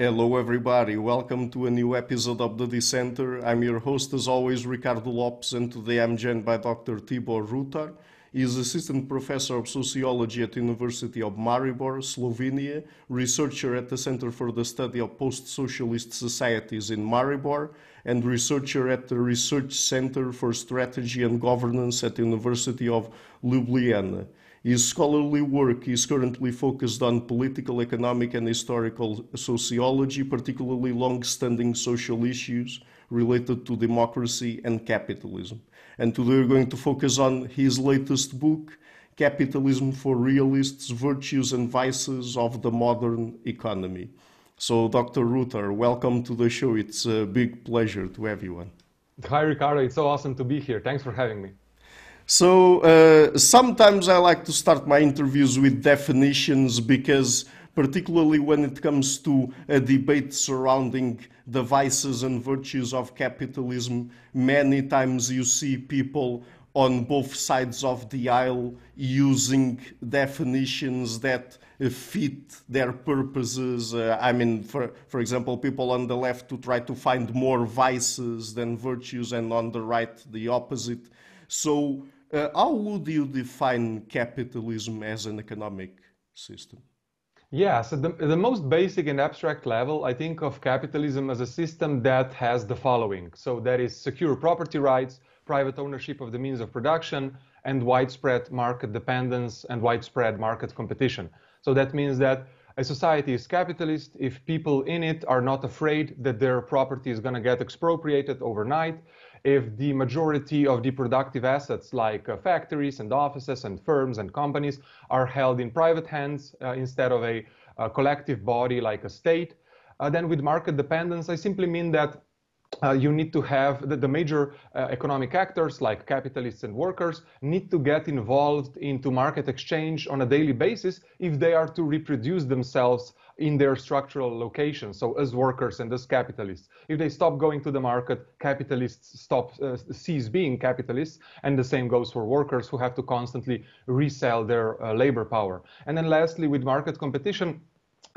Hello, everybody. Welcome to a new episode of the Dissenter. I'm your host, as always, Ricardo Lopes, and today I'm joined by Dr. Tibor Rutar. He is assistant professor of sociology at the University of Maribor, Slovenia, researcher at the Center for the Study of Post-Socialist Societies in Maribor, and researcher at the Research Center for Strategy and Governance at the University of Ljubljana. His scholarly work is currently focused on political, economic, and historical sociology, particularly long-standing social issues related to democracy and capitalism. And today we're going to focus on his latest book, Capitalism for Realists, Virtues and Vices of the Modern Economy. So, Dr. Rutar, welcome to the show. It's a big pleasure to have you. Hi, Ricardo. It's so awesome to be here. Thanks for having me. So uh, sometimes I like to start my interviews with definitions because, particularly when it comes to a debate surrounding the vices and virtues of capitalism, many times you see people on both sides of the aisle using definitions that fit their purposes. Uh, I mean, for, for example, people on the left to try to find more vices than virtues, and on the right, the opposite. So, uh, how would you define capitalism as an economic system? Yeah, so the, the most basic and abstract level, I think of capitalism as a system that has the following. So that is secure property rights, private ownership of the means of production, and widespread market dependence and widespread market competition. So that means that a society is capitalist if people in it are not afraid that their property is going to get expropriated overnight, if the majority of the productive assets like uh, factories and offices and firms and companies are held in private hands uh, instead of a, a, collective body like a state, uh, then with market dependence, I simply mean that uh, you need to have the, the major uh, economic actors like capitalists and workers need to get involved into market exchange on a daily basis if they are to reproduce themselves in their structural location. So as workers and as capitalists, if they stop going to the market, capitalists stop uh, cease being capitalists, and the same goes for workers who have to constantly resell their uh, labor power. And then lastly, with market competition,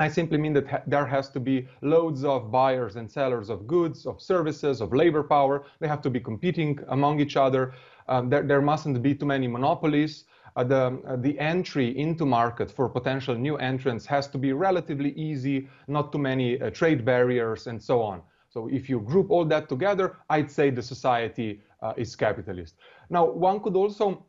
I simply mean that ha there has to be loads of buyers and sellers of goods, of services, of labor power. They have to be competing among each other. Um, there, there mustn't be too many monopolies. Uh, the, uh, the entry into market for potential new entrants has to be relatively easy, not too many uh, trade barriers and so on. So if you group all that together, I'd say the society uh, is capitalist. Now, one could also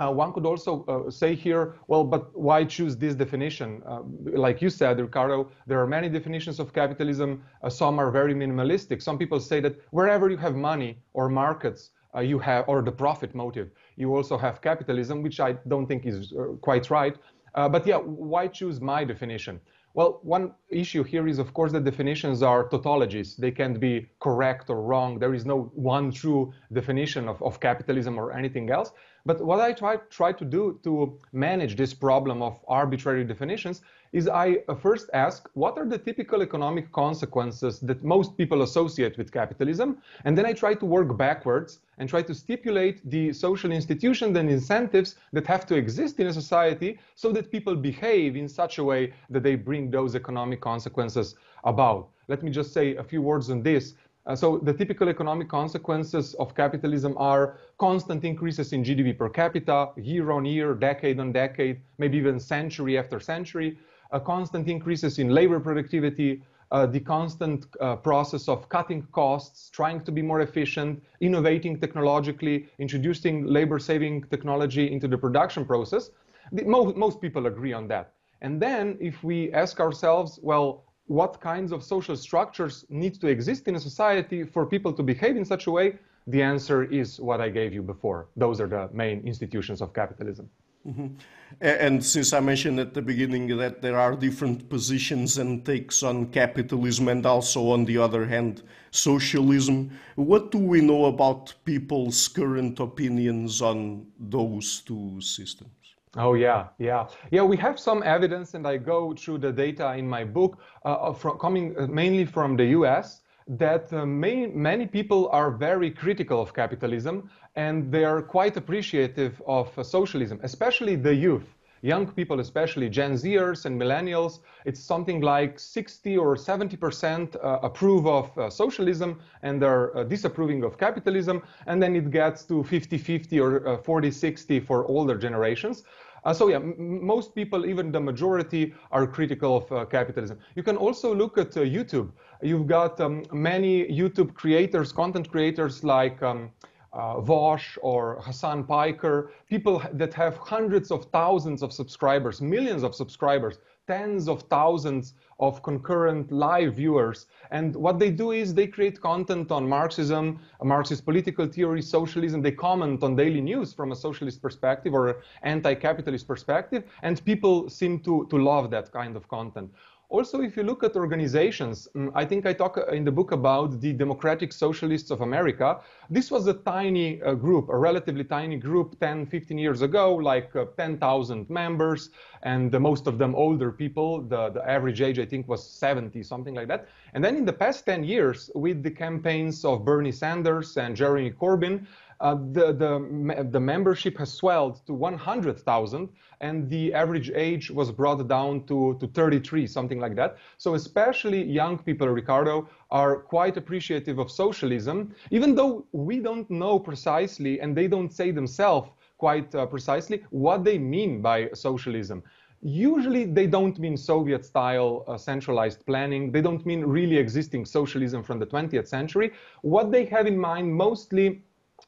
uh, one could also uh, say here, well, but why choose this definition? Uh, like you said, Ricardo, there are many definitions of capitalism. Uh, some are very minimalistic. Some people say that wherever you have money or markets, uh, you have, or the profit motive, you also have capitalism, which I don't think is uh, quite right. but yeah, why choose my definition? Well, one issue here is, of course, that definitions are tautologies. They can't be correct or wrong. There is no one true definition of, of capitalism or anything else. But what I try, try to do to manage this problem of arbitrary definitions is I uh, first ask, what are the typical economic consequences that most people associate with capitalism? And then I try to work backwards and try to stipulate the social institutions and incentives that have to exist in a society so that people behave in such a way that they bring those economic consequences about. Let me just say a few words on this. Uh, so the typical economic consequences of capitalism are constant increases in GDP per capita, year on year, decade on decade, maybe even century after century, uh, constant increases in labor productivity, uh, the constant uh, process of cutting costs, trying to be more efficient, innovating technologically, introducing labor-saving technology into the production process. The, most, most people agree on that. And then if we ask ourselves, well, what kinds of social structures need to exist in a society for people to behave in such a way, the answer is what I gave you before. Those are the main institutions of capitalism. Mm-hmm. And since I mentioned at the beginning that there are different positions and takes on capitalism and also, on the other hand, socialism, what do we know about people's current opinions on those two systems? Oh yeah, yeah, yeah. We have some evidence, and I go through the data in my book, uh, from, coming uh, mainly from the U.S. That uh, many, many people are very critical of capitalism, and they are quite appreciative of uh, socialism, especially the youth. Young people, especially Gen Zers and millennials, it's something like 60 or 70% uh, approve of uh, socialism and they're uh, disapproving of capitalism. And then it gets to 50 50 or 40 60 for older generations. Uh, so yeah, most people, even the majority, are critical of uh, capitalism. You can also look at uh, YouTube. You've got um, many YouTube creators, content creators like um, uh, Vaush or Hasan Piker, people that have hundreds of thousands of subscribers, millions of subscribers, tens of thousands of concurrent live viewers. And what they do is they create content on Marxism, Marxist political theory, socialism. They comment on daily news from a socialist perspective or anti-capitalist perspective. And people seem to, to love that kind of content. Also, if you look at organizations, mm, I think I talk uh, in the book about the Democratic Socialists of America. This was a tiny uh, group, a relatively tiny group 10, 15 years ago, like uh, 10,000 members, and uh, most of them older people. The, the average age, I think, was 70, something like that. And then in the past 10 years, with the campaigns of Bernie Sanders and Jeremy Corbyn, uh, the, the, the membership has swelled to 100,000 and the average age was brought down to, to 33, something like that. So especially young people, Ricardo, are quite appreciative of socialism, even though we don't know precisely and they don't say themselves quite uh, precisely what they mean by socialism. Usually they don't mean Soviet style uh, centralized planning. They don't mean really existing socialism from the 20th century. What they have in mind mostly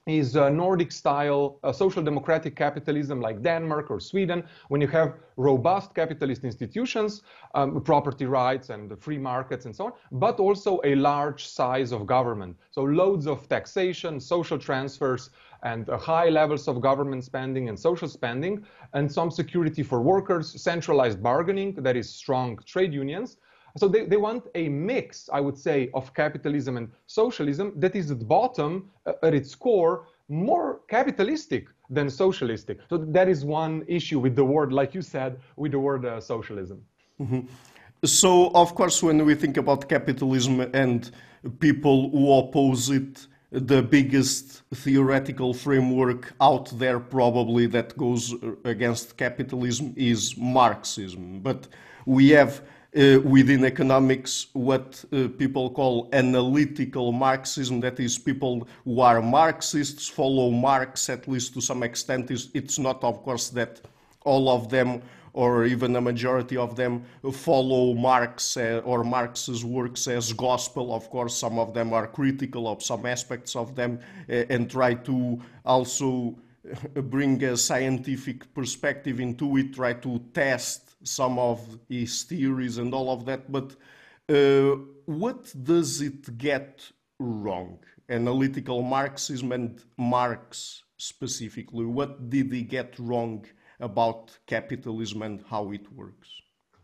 is uh, Nordic style uh, social democratic capitalism like Denmark or Sweden, when you have robust capitalist institutions, um, property rights and free markets and so on, but also a large size of government. So loads of taxation, social transfers, and uh, high levels of government spending and social spending, and some security for workers, centralized bargaining, that is strong trade unions, so they, they want a mix, I would say, of capitalism and socialism that is at bottom, uh, at its core, more capitalistic than socialistic. So that is one issue with the word, like you said, with the word uh, socialism. Mm-hmm. So, of course, when we think about capitalism and people who oppose it, the biggest theoretical framework out there probably that goes against capitalism is Marxism. But we have uh, within economics what uh, people call analytical Marxism, that is, people who are Marxists follow Marx at least to some extent. It's not, of course, that all of them or even a majority of them follow Marx uh, or Marx's works as gospel. Of course, some of them are critical of some aspects of them uh, and try to also bring a scientific perspective into it, try to test some of his theories and all of that, but uh, what does it get wrong? Analytical Marxism and Marx specifically, what did he get wrong about capitalism and how it works?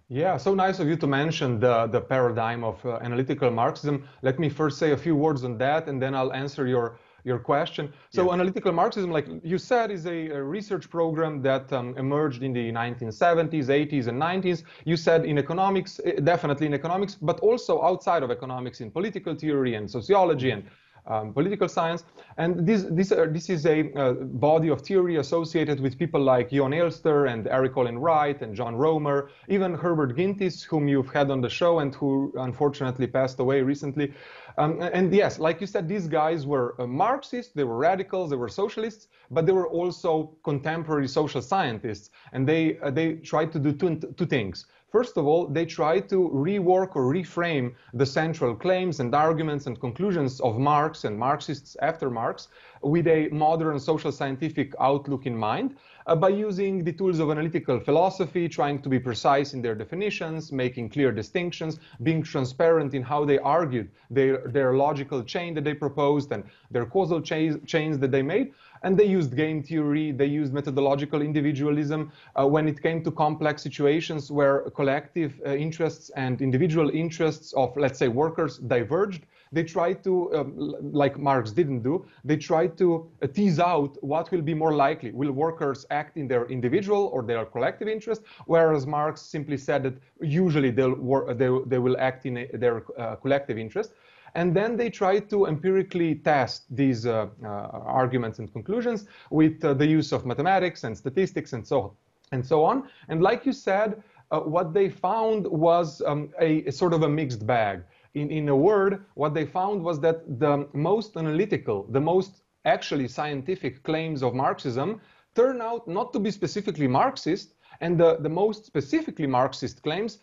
Yeah, so nice of you to mention the, the paradigm of uh, analytical Marxism. Let me first say a few words on that, and then I'll answer your your question. So yeah. analytical Marxism, like you said, is a, a research program that um, emerged in the 1970s, 80s, and 90s. You said in economics, eh, definitely in economics, but also outside of economics in political theory and sociology and um, political science. And this, this, uh, this is a uh, body of theory associated with people like Jon Elster and Erik Olin Wright and John Roemer, even Herbert Gintis, whom you've had on the show and who unfortunately passed away recently. Um, and yes, like you said, these guys were uh, Marxists, they were radicals, they were socialists, but they were also contemporary social scientists. And they, uh, they tried to do two, two things. First of all, they tried to rework or reframe the central claims and arguments and conclusions of Marx and Marxists after Marx with a modern social scientific outlook in mind uh, by using the tools of analytical philosophy, trying to be precise in their definitions, making clear distinctions, being transparent in how they argued their, their logical chain that they proposed and their causal chains that they made. And they used game theory, they used methodological individualism uh, when it came to complex situations where collective uh, interests and individual interests of, let's say, workers diverged they tried to, um, like Marx didn't do, they tried to uh, tease out what will be more likely. Will workers act in their individual or their collective interest? Whereas Marx simply said that usually they'll they, they will act in a, their uh, collective interest. And then they try to empirically test these uh, uh, arguments and conclusions with uh, the use of mathematics and statistics and so on. and so on. And like you said, uh, what they found was um, a, a, sort of a mixed bag. In, in a word, what they found was that the most analytical, the most actually scientific claims of Marxism turn out not to be specifically Marxist, and the, the most specifically Marxist claims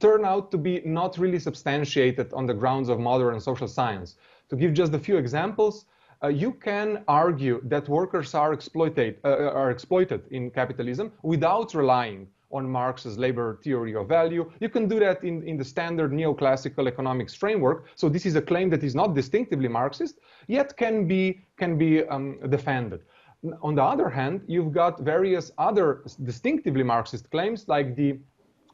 turn out to be not really substantiated on the grounds of modern social science. To give just a few examples, uh, you can argue that workers are exploited, uh, are exploited in capitalism without relying on Marx's labor theory of value. You can do that in, in the standard neoclassical economics framework. So this is a claim that is not distinctively Marxist, yet can be, can be um, defended. On the other hand, you've got various other distinctively Marxist claims, like the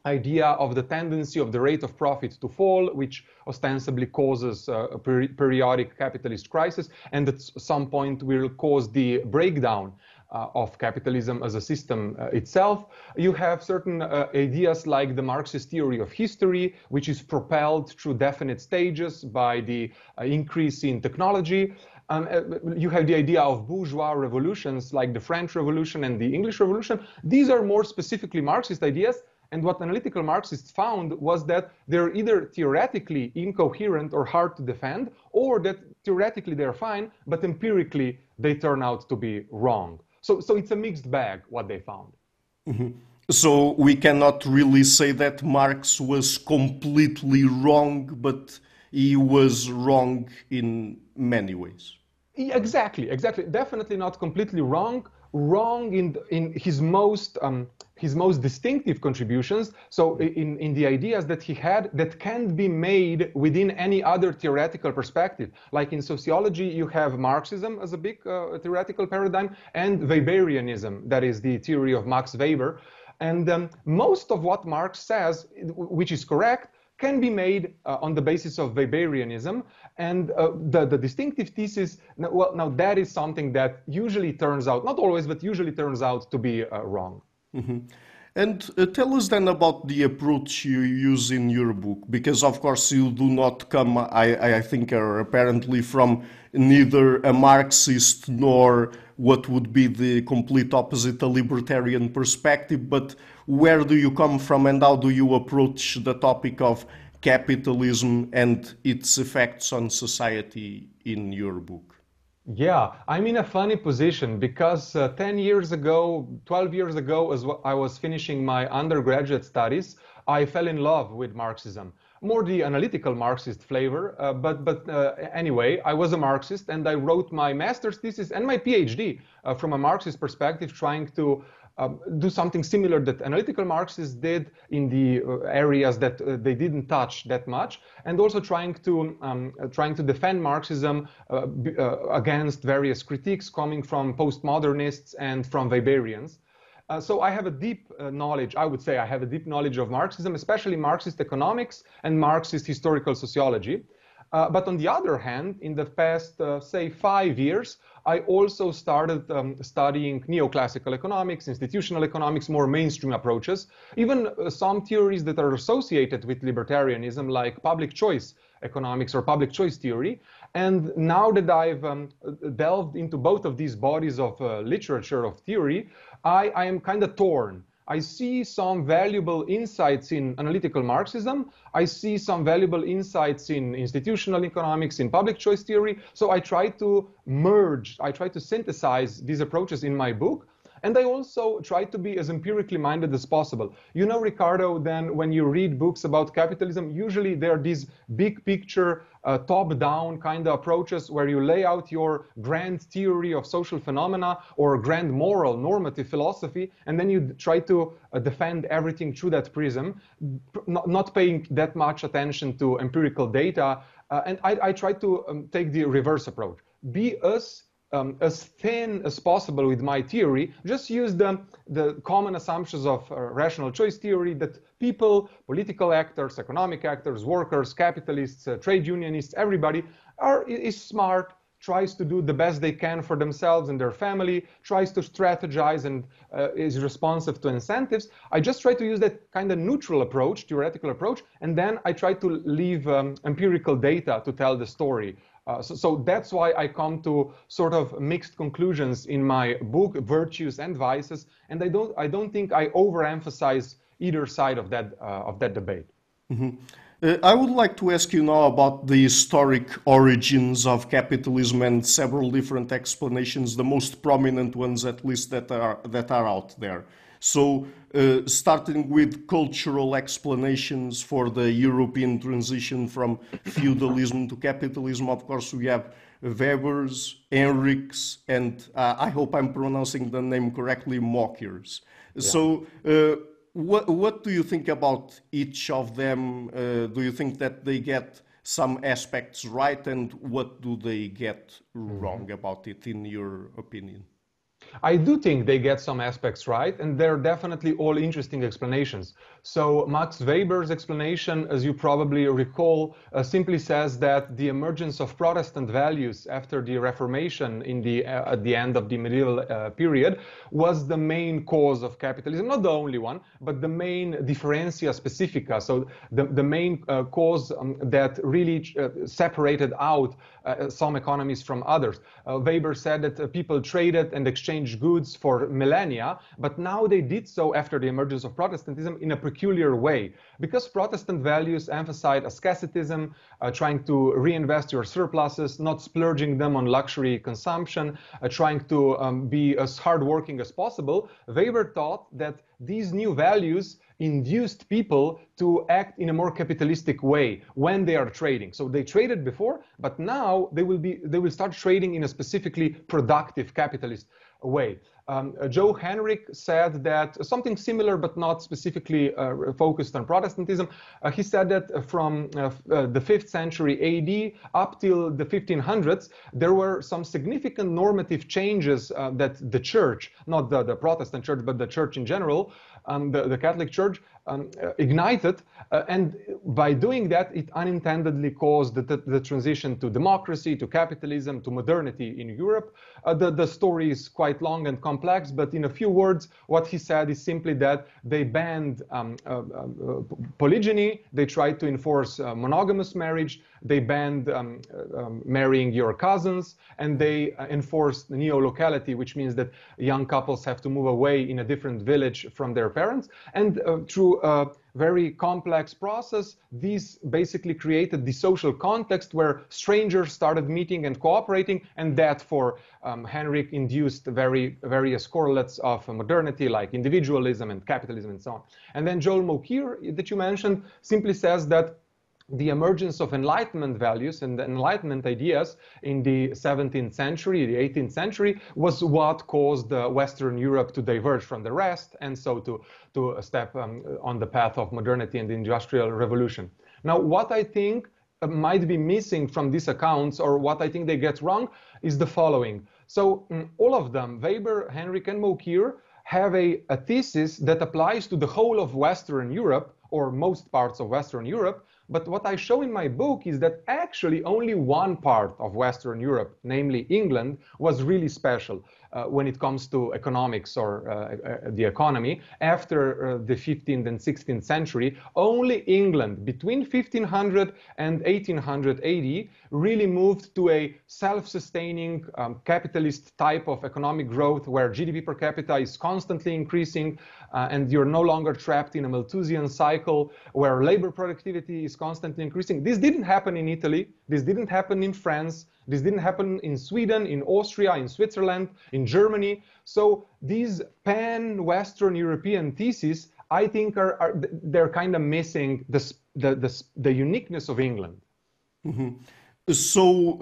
idea of the tendency of the rate of profit to fall, which ostensibly causes a peri periodic capitalist crisis, and at some point will cause the breakdown uh, of capitalism as a system uh, itself. You have certain uh, ideas like the Marxist theory of history, which is propelled through definite stages by the uh, increase in technology. Um, uh, you have the idea of bourgeois revolutions like the French Revolution and the English Revolution. These are more specifically Marxist ideas. And what analytical Marxists found was that they're either theoretically incoherent or hard to defend, or that theoretically they're fine, but empirically they turn out to be wrong. So, so it's a mixed bag what they found. Mm-hmm. So we cannot really say that Marx was completely wrong, but he was wrong in many ways. Exactly, exactly. Definitely not completely wrong. Wrong in in his most um, his most distinctive contributions. So in, in the ideas that he had that can't be made within any other theoretical perspective. Like in sociology, you have Marxism as a big uh, theoretical paradigm and Weberianism, that is the theory of Max Weber. And um, most of what Marx says, which is correct, can be made uh, on the basis of Weberianism. And uh, the, the distinctive thesis, well, now that is something that usually turns out, not always, but usually turns out to be uh, wrong. Mm-hmm. And uh, tell us then about the approach you use in your book, because of course you do not come, I, I think, are apparently from neither a Marxist nor what would be the complete opposite, a libertarian perspective, but where do you come from and how do you approach the topic of capitalism and its effects on society in your book? Yeah, I'm in a funny position because uh, 10 years ago, 12 years ago, as I was finishing my undergraduate studies, I fell in love with Marxism. More the analytical Marxist flavor, uh, but, but uh, anyway, I was a Marxist and I wrote my master's thesis and my PhD uh, from a Marxist perspective, trying to um, do something similar that analytical Marxists did in the uh, areas that uh, they didn't touch that much, and also trying to um, uh, trying to defend Marxism uh, uh, against various critiques coming from postmodernists and from Weberians. Uh, so I have a deep knowledge, I would say I have a deep knowledge of Marxism, especially Marxist economics and Marxist historical sociology. Uh, but on the other hand, in the past, uh, say, five years, I also started um, studying neoclassical economics, institutional economics, more mainstream approaches, even uh, some theories that are associated with libertarianism, like public choice economics or public choice theory. And now that I've um, delved into both of these bodies of uh, literature of theory, I, I am kind of torn I see some valuable insights in analytical Marxism. I see some valuable insights in institutional economics, in public choice theory. So I try to merge, I try to synthesize these approaches in my book. And I also try to be as empirically minded as possible. You know, Ricardo, then when you read books about capitalism, usually there are these big picture, uh, top down kind of approaches where you lay out your grand theory of social phenomena or grand moral normative philosophy, and then you try to uh, defend everything through that prism, not, not paying that much attention to empirical data. Uh, and I, I, try to um, take the reverse approach. Be as um, as thin as possible with my theory, just use the, the common assumptions of uh, rational choice theory that people, political actors, economic actors, workers, capitalists, uh, trade unionists, everybody are, is smart, tries to do the best they can for themselves and their family, tries to strategize and uh, is responsive to incentives. I just try to use that kind of neutral approach, theoretical approach, and then I try to leave um, empirical data to tell the story. Uh, so, so, that's why I come to sort of mixed conclusions in my book, Virtues and Vices, and I don't, I don't think I overemphasize either side of that, uh, of that debate. Mm-hmm. Uh, I would like to ask you now about the historic origins of capitalism and several different explanations, the most prominent ones at least that are, that are out there. So, uh, starting with cultural explanations for the European transition from feudalism to capitalism, of course, we have Weber's, Henrichs, and uh, I hope I'm pronouncing the name correctly, Mokyrs. Yeah. So, uh, what, what do you think about each of them? Uh, do you think that they get some aspects right, and what do they get wrong mm-hmm. about it, in your opinion? I do think they get some aspects right, and they're definitely all interesting explanations. So Max Weber's explanation, as you probably recall, uh, simply says that the emergence of Protestant values after the Reformation in the uh, at the end of the medieval uh, period was the main cause of capitalism, not the only one, but the main differentia specifica. So the the main uh, cause um, that really uh, separated out uh, some economies from others. Weber said that people traded and exchanged exchange goods for millennia, but now they did so after the emergence of Protestantism in a peculiar way. Because Protestant values emphasize asceticism, uh, trying to reinvest your surpluses, not splurging them on luxury consumption, uh, trying to um, be as hardworking as possible, they were taught that these new values induced people to act in a more capitalistic way when they are trading. So they traded before, but now they will be they will start trading in a specifically productive capitalist way. Um, uh, Joe Henrich said that something similar, but not specifically uh, focused on Protestantism. Uh, he said that from uh, uh, the 5th century AD up till the 1500s, there were some significant normative changes uh, that the church, not the, the Protestant church, but the church in general, um, the, the Catholic Church um, ignited. Uh, and by doing that, it unintendedly caused the, the, the, transition to democracy, to capitalism, to modernity in Europe. Uh, the, the story is quite long and complex, but in a few words, what he said is simply that they banned um, uh, uh polygyny, they tried to enforce uh, monogamous marriage, they banned um, um, marrying your cousins, and they enforced neo-locality, which means that young couples have to move away in a different village from their parents. And through a very complex process, these basically created the social context where strangers started meeting and cooperating, and that for um, Henrich induced very various correlates of modernity like individualism and capitalism and so on. And then Joel Mokyr that you mentioned simply says that the emergence of Enlightenment values and Enlightenment ideas in the 17th century, the 18th century, was what caused uh, Western Europe to diverge from the rest and so to, to step um, on the path of modernity and the Industrial Revolution. Now, what I think uh, might be missing from these accounts or what I think they get wrong is the following. So um, all of them, Weber, Henrich, and Mokyr, have a, a thesis that applies to the whole of Western Europe or most parts of Western Europe, but what I show in my book is that actually only one part of Western Europe, namely England, was really special when it comes to economics or uh, uh, the economy. After uh, the 15th and 16th century, only England between 1500 and 1800 AD really moved to a self-sustaining um, capitalist type of economic growth where GDP per capita is constantly increasing uh, and you're no longer trapped in a Malthusian cycle where labor productivity is constantly increasing. This didn't happen in Italy. This didn't happen in France. This didn't happen in Sweden, in Austria, in Switzerland, in Germany. So these pan-Western European theses, I think, are, are they're kind of missing the, the, the, the uniqueness of England. Mm-hmm. So,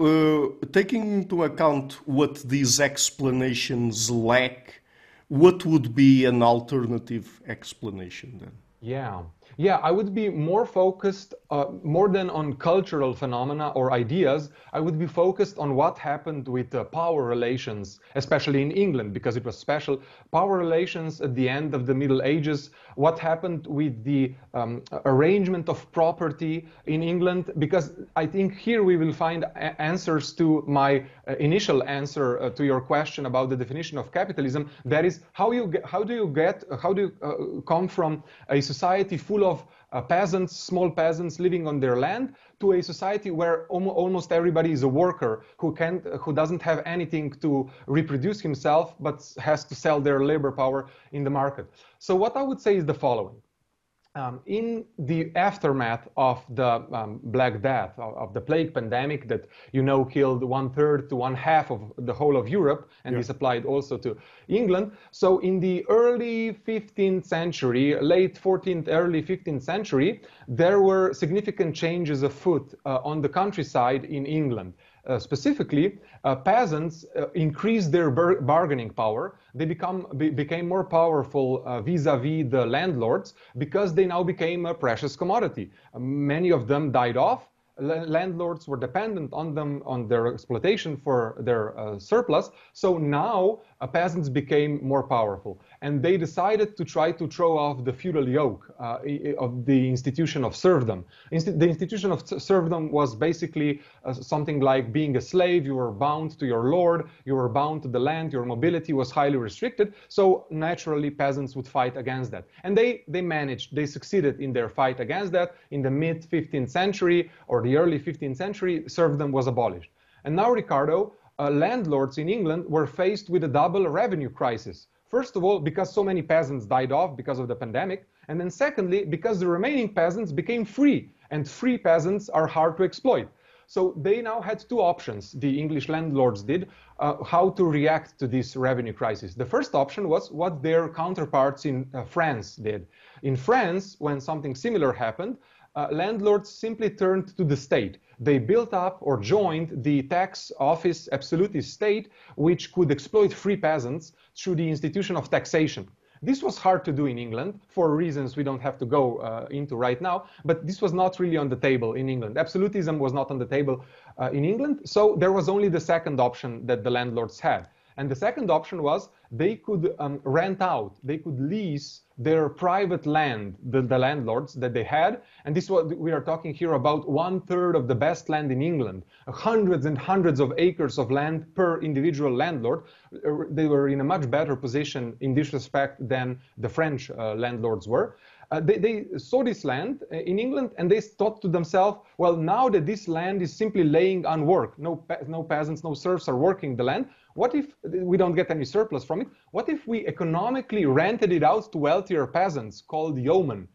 uh, taking into account what these explanations lack, what would be an alternative explanation then? Yeah. Yeah, I would be more focused, uh, more than on cultural phenomena or ideas, I would be focused on what happened with uh, power relations, especially in England, because it was special. Power relations at the end of the Middle Ages, what happened with the um, arrangement of property in England, because I think here we will find answers to my uh, initial answer uh, to your question about the definition of capitalism. That is, how, you how do you get, how do you uh, come from a society full of of uh, peasants, small peasants living on their land, to a society where almost everybody is a worker who can't, who doesn't have anything to reproduce himself, but has to sell their labor power in the market. So what I would say is the following. Um, in the aftermath of the um, Black Death, of, of, the plague pandemic that you know killed one third to one half of the whole of Europe, and yeah. this applied also to England. So, in the early 15th century, late 14th, early 15th century, there were significant changes afoot uh, on the countryside in England. Uh, specifically, uh, peasants uh, increased their bargaining power. They become, be became more powerful vis-a-vis -vis the landlords because they now became a precious commodity. many of them died off landlords were dependent on them on their exploitation for their uh, surplus. So now peasants became more powerful, and they decided to try to throw off the feudal yoke uh, of the institution of serfdom. Inst the institution of serfdom was basically uh, something like being a slave. You were bound to your lord. You were bound to the land. Your mobility was highly restricted. So naturally, peasants would fight against that, and they they managed. They succeeded in their fight against that in the mid 15th century or the early 15th century, serfdom was abolished. And now, Ricardo, uh, landlords in England were faced with a double revenue crisis. First of all, because so many peasants died off because of the pandemic. And then secondly, because the remaining peasants became free. And free peasants are hard to exploit. So they now had two options, the English landlords did, uh, how to react to this revenue crisis. The first option was what their counterparts in uh, France did. In France, when something similar happened, uh, landlords simply turned to the state. They built up or joined the tax office absolutist state, which could exploit free peasants through the institution of taxation. This was hard to do in England for reasons we don't have to go uh, into right now, but this was not really on the table in England. Absolutism was not on the table uh, in England, so there was only the second option that the landlords had. And the second option was they could um, rent out, they could lease their private land, the, the, landlords that they had. And this what we are talking here about one third of the best land in England, hundreds and hundreds of acres of land per individual landlord. Uh, they were in a much better position in this respect than the French uh, landlords were. Uh, they, they, saw this land uh, in England and they thought to themselves, well, now that this land is simply laying unworked, no, no peasants, no serfs are working the land, what if we don't get any surplus from it? What if we economically rented it out to wealthier peasants called yeomen?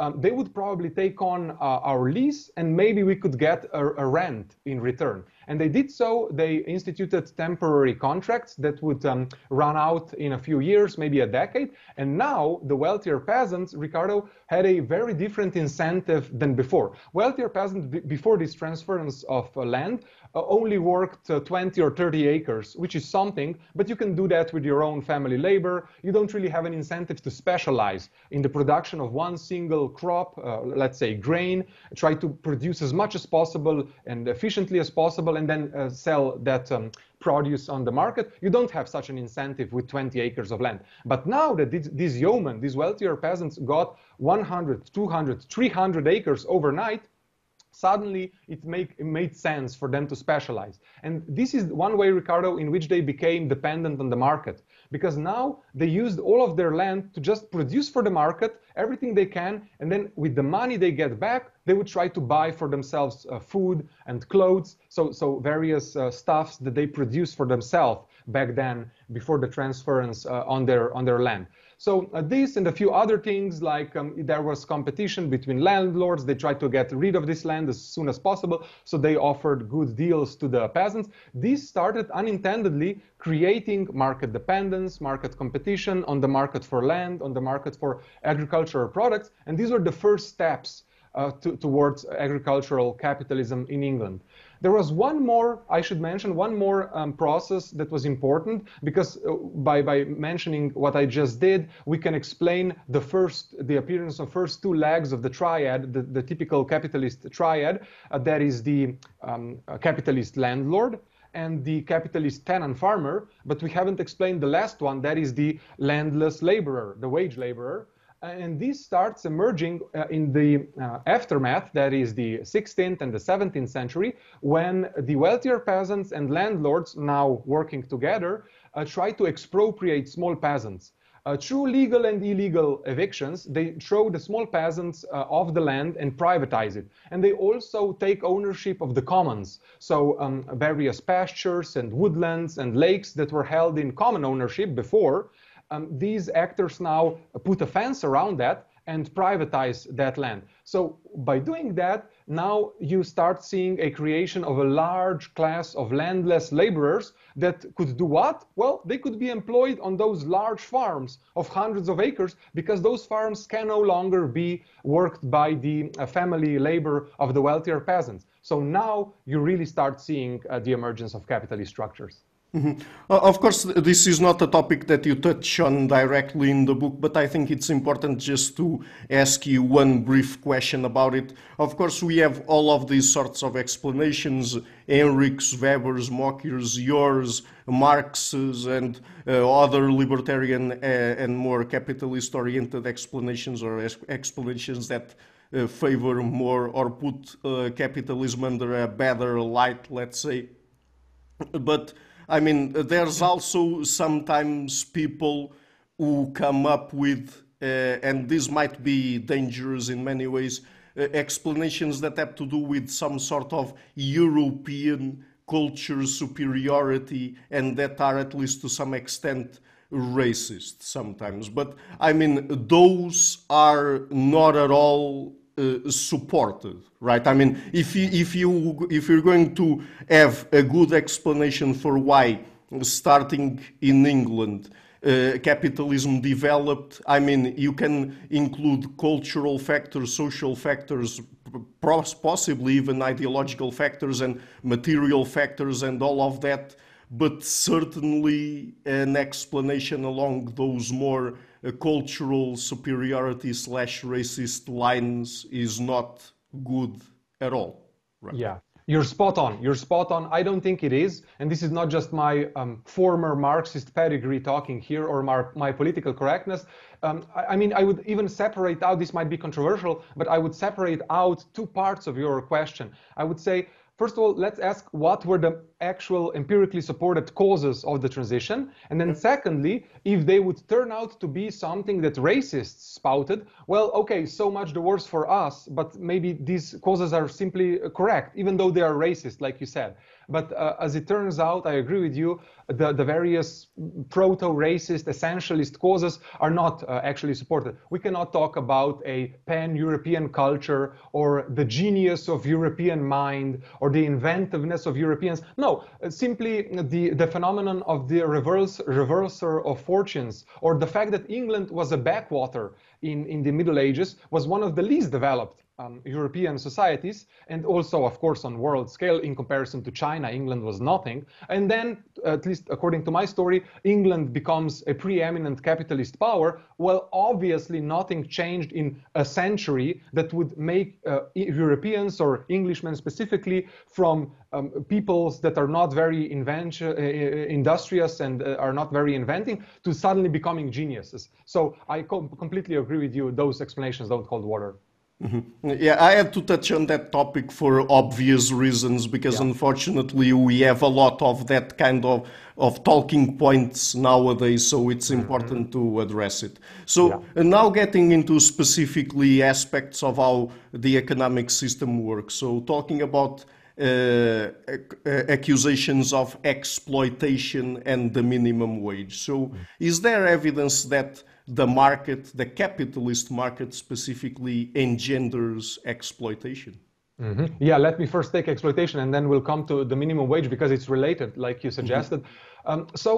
Um, they would probably take on uh, our lease and maybe we could get a, a, rent in return. And they did so. They instituted temporary contracts that would um, run out in a few years, maybe a decade. And now the wealthier peasants, Ricardo, had a very different incentive than before. Wealthier peasants, before this transference of uh, land, only worked uh, 20 or 30 acres, which is something, but you can do that with your own family labor. You don't really have an incentive to specialize in the production of one single crop, uh, let's say grain, try to produce as much as possible and efficiently as possible, and then uh, sell that um, produce on the market. You don't have such an incentive with 20 acres of land. But now that these yeomen, these wealthier peasants got 100, 200, 300 acres overnight, suddenly it, make, it made sense for them to specialize. And this is one way, Ricardo, in which they became dependent on the market. Because now they used all of their land to just produce for the market everything they can, and then with the money they get back, they would try to buy for themselves uh, food and clothes, so, so various uh, stuffs that they produce for themselves back then before the transference uh, on, their, on their land. So uh, this and a few other things like um, there was competition between landlords. They tried to get rid of this land as soon as possible. So they offered good deals to the peasants. This started unintendedly creating market dependence, market competition on the market for land, on the market for agricultural products. And these were the first steps uh, to, towards agricultural capitalism in England. There was one more, I should mention, one more um, process that was important because uh, by, by mentioning what I just did, we can explain the first, the appearance of first two legs of the triad, the, the typical capitalist triad, uh, that is the um, capitalist landlord, and the capitalist tenant farmer, but we haven't explained the last one, that is the landless laborer, the wage laborer. And this starts emerging uh, in the uh, aftermath, that is the 16th and the 17th century, when the wealthier peasants and landlords, now working together, uh, try to expropriate small peasants. Uh, through legal and illegal evictions, they throw the small peasants uh, off the land and privatize it. And they also take ownership of the commons. So um, various pastures and woodlands and lakes that were held in common ownership before, um, these actors now put a fence around that and privatize that land. So by doing that, now you start seeing a creation of a large class of landless laborers that could do what? Well, they could be employed on those large farms of hundreds of acres because those farms can no longer be worked by the uh, family labor of the wealthier peasants. So now you really start seeing uh, the emergence of capitalist structures. Mm-hmm. Uh, of course, this is not a topic that you touch on directly in the book, but I think it's important just to ask you one brief question about it. Of course, we have all of these sorts of explanations Henrichs, Weber's, Mokyr's, yours, Marx's, and uh, other libertarian uh, and more capitalist oriented explanations or explanations that uh, favor more or put uh, capitalism under a better light, let's say. But I mean, there's also sometimes people who come up with, uh, and this might be dangerous in many ways, uh, explanations that have to do with some sort of European culture superiority and that are at least to some extent racist sometimes. But I mean, those are not at all uh, supported, right? I mean, if you, if you if you're going to have a good explanation for why starting in England uh, capitalism developed, I mean, you can include cultural factors, social factors, possibly even ideological factors and material factors and all of that, but certainly an explanation along those more cultural superiority slash racist lines is not good at all. Right? Yeah. You're spot on. You're spot on. I don't think it is. And this is not just my um, former Marxist pedigree talking here or my, my political correctness. Um, I, I, mean, I would even separate out, this might be controversial, but I would separate out two parts of your question. I would say, first of all, let's ask what were the actual empirically supported causes of the transition. And then secondly, if they would turn out to be something that racists spouted, well, okay, so much the worse for us, but maybe these causes are simply correct, even though they are racist, like you said. But uh, as it turns out, I agree with you, the, the various proto-racist, essentialist causes are not uh, actually supported. We cannot talk about a pan-European culture or the genius of European mind or the inventiveness of Europeans. No, uh, simply the, the phenomenon of the reverse, reverser of fortunes or the fact that England was a backwater in, in the Middle Ages was one of the least developed um, European societies, and also, of course, on world scale, in comparison to China, England was nothing. And then, at least according to my story, England becomes a preeminent capitalist power. Well, obviously, nothing changed in a century that would make uh, Europeans or Englishmen specifically from um, peoples that are not very uh, uh, industrious and uh, are not very inventing to suddenly becoming geniuses. So I com completely agree with you. Those explanations don't hold water. Mm-hmm. Yeah, I had to touch on that topic for obvious reasons because yeah. unfortunately we have a lot of that kind of, of talking points nowadays, so it's mm-hmm. important mm-hmm. to address it. So, yeah. now getting into specifically aspects of how the economic system works. So, talking about uh, accusations of exploitation and the minimum wage. So, mm-hmm. is there evidence that the market, the capitalist market specifically, engenders exploitation. Mm-hmm. Yeah, let me first take exploitation and then we'll come to the minimum wage because it's related, like you suggested. Mm-hmm. Um, so,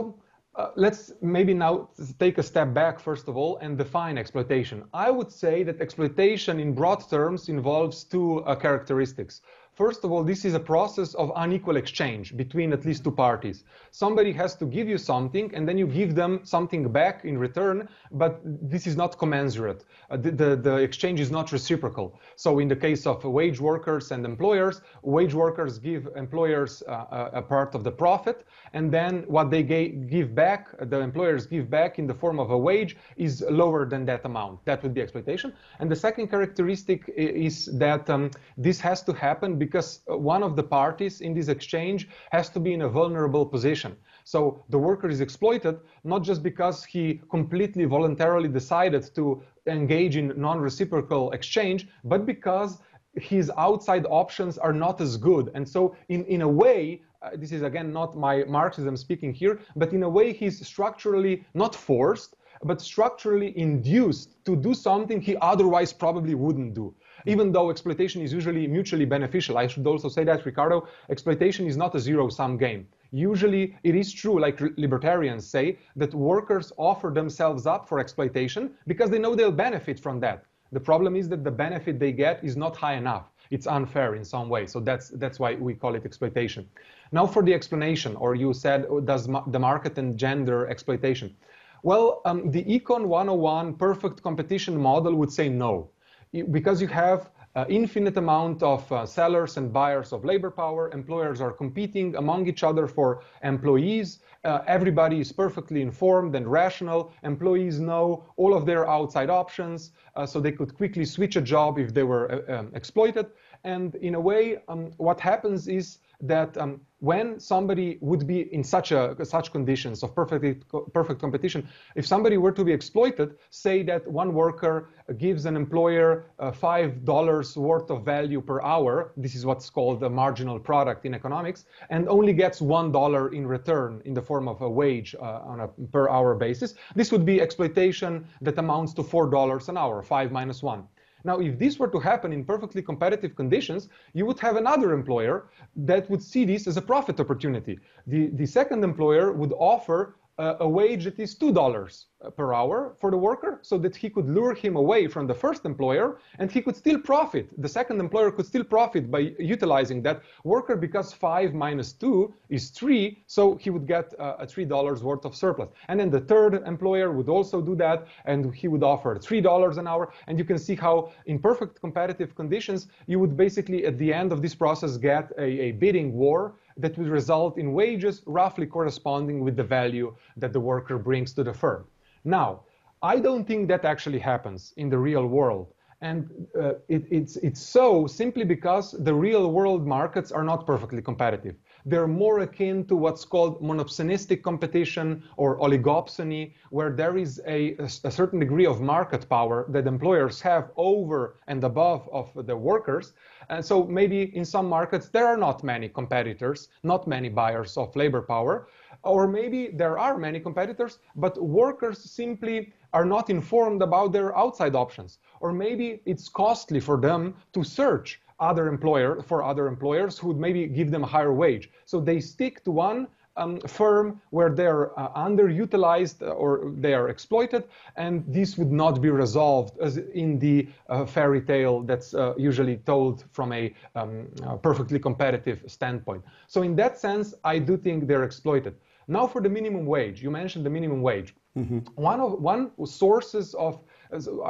Uh, let's maybe now take a step back, first of all, and define exploitation. I would say that exploitation in broad terms involves two uh, characteristics. First of all, this is a process of unequal exchange between at least two parties. Somebody has to give you something, and then you give them something back in return, but this is not commensurate. Uh, the, the, the, exchange is not reciprocal. So in the case of wage workers and employers, wage workers give employers uh, a part of the profit, and then what they give back, the employers give back in the form of a wage, is lower than that amount. That would be exploitation. And the second characteristic is that um, this has to happen because because one of the parties in this exchange has to be in a vulnerable position. So the worker is exploited not just because he completely voluntarily decided to engage in non-reciprocal exchange, but because his outside options are not as good. And so in, in a way, uh, this is again not my Marxism speaking here, but in a way he's structurally not forced, but structurally induced to do something he otherwise probably wouldn't do even though exploitation is usually mutually beneficial. I should also say that, Ricardo, exploitation is not a zero-sum game. Usually it is true, like libertarians say, that workers offer themselves up for exploitation because they know they'll benefit from that. The problem is that the benefit they get is not high enough. It's unfair in some way. So that's, that's why we call it exploitation. Now for the explanation, or you said, oh, does the market engender exploitation? Well, um, the Econ 101 perfect competition model would say no because you have uh, infinite amount of uh, sellers and buyers of labor power. Employers are competing among each other for employees. Uh, everybody is perfectly informed and rational. Employees know all of their outside options, uh, so they could quickly switch a job if they were uh, um, exploited. And in a way, um, what happens is that um, when somebody would be in such a such conditions of perfect perfect competition, if somebody were to be exploited, say that one worker gives an employer uh, five dollars worth of value per hour, this is what's called a marginal product in economics, and only gets one dollar in return in the form of a wage uh, on a per hour basis, this would be exploitation that amounts to four dollars an hour, five minus one. Now, if this were to happen in perfectly competitive conditions, you would have another employer that would see this as a profit opportunity. The, the second employer would offer a wage that is $2 per hour for the worker so that he could lure him away from the first employer and he could still profit. The second employer could still profit by utilizing that worker because 5 minus 2 is 3, so he would get uh, a $3 worth of surplus. And then the third employer would also do that and he would offer $3 an hour. And you can see how in perfect competitive conditions, you would basically at the end of this process get a, a bidding war that would result in wages roughly corresponding with the value that the worker brings to the firm. Now, I don't think that actually happens in the real world. And uh, it, it's, it's so simply because the real world markets are not perfectly competitive. They're more akin to what's called monopsonistic competition or oligopsony, where there is a, a certain degree of market power that employers have over and above of the workers. And so maybe in some markets, there are not many competitors, not many buyers of labor power, or maybe there are many competitors, but workers simply are not informed about their outside options. Or maybe it's costly for them to search other employer for other employers who would maybe give them a higher wage. So they stick to one um, firm where they're uh, underutilized or they are exploited, and this would not be resolved as in the uh, fairy tale that's uh, usually told from a um, perfectly competitive standpoint. So in that sense, I do think they're exploited. Now for the minimum wage, you mentioned the minimum wage. Mm-hmm. One of one sources of uh,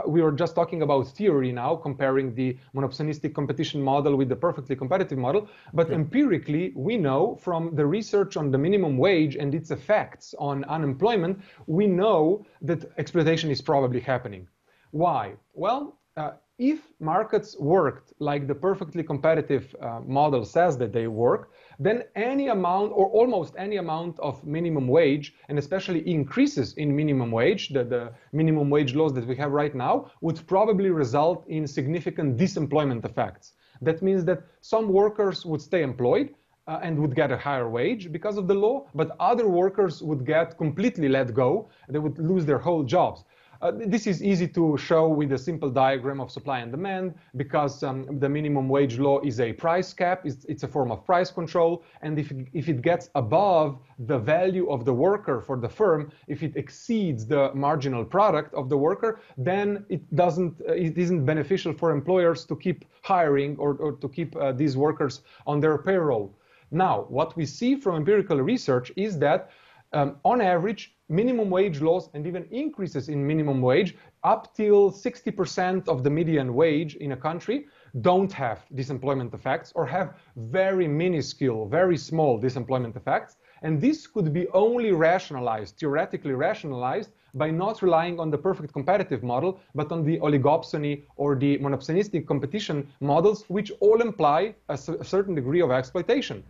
we were just talking about theory now, comparing the monopsonistic competition model with the perfectly competitive model. But yeah. empirically, we know from the research on the minimum wage and its effects on unemployment, we know that exploitation is probably happening. Why? Well, uh, if markets worked like the perfectly competitive uh, model says that they work, then any amount or almost any amount of minimum wage, and especially increases in minimum wage, the, the minimum wage laws that we have right now, would probably result in significant disemployment effects. That means that some workers would stay employed, uh, and would get a higher wage because of the law, but other workers would get completely let go. They would lose their whole jobs. Uh, this is easy to show with a simple diagram of supply and demand because um, the minimum wage law is a price cap. It's, it's, a form of price control. And if, if it gets above the value of the worker for the firm, if it exceeds the marginal product of the worker, then it doesn't, uh, it isn't beneficial for employers to keep hiring or, or to keep uh, these workers on their payroll. Now, what we see from empirical research is that um, on average, minimum wage laws and even increases in minimum wage up till 60% of the median wage in a country don't have disemployment effects or have very minuscule, very small disemployment effects. And this could be only rationalized, theoretically rationalized, by not relying on the perfect competitive model, but on the oligopsony or the monopsonistic competition models, which all imply a, certain degree of exploitation.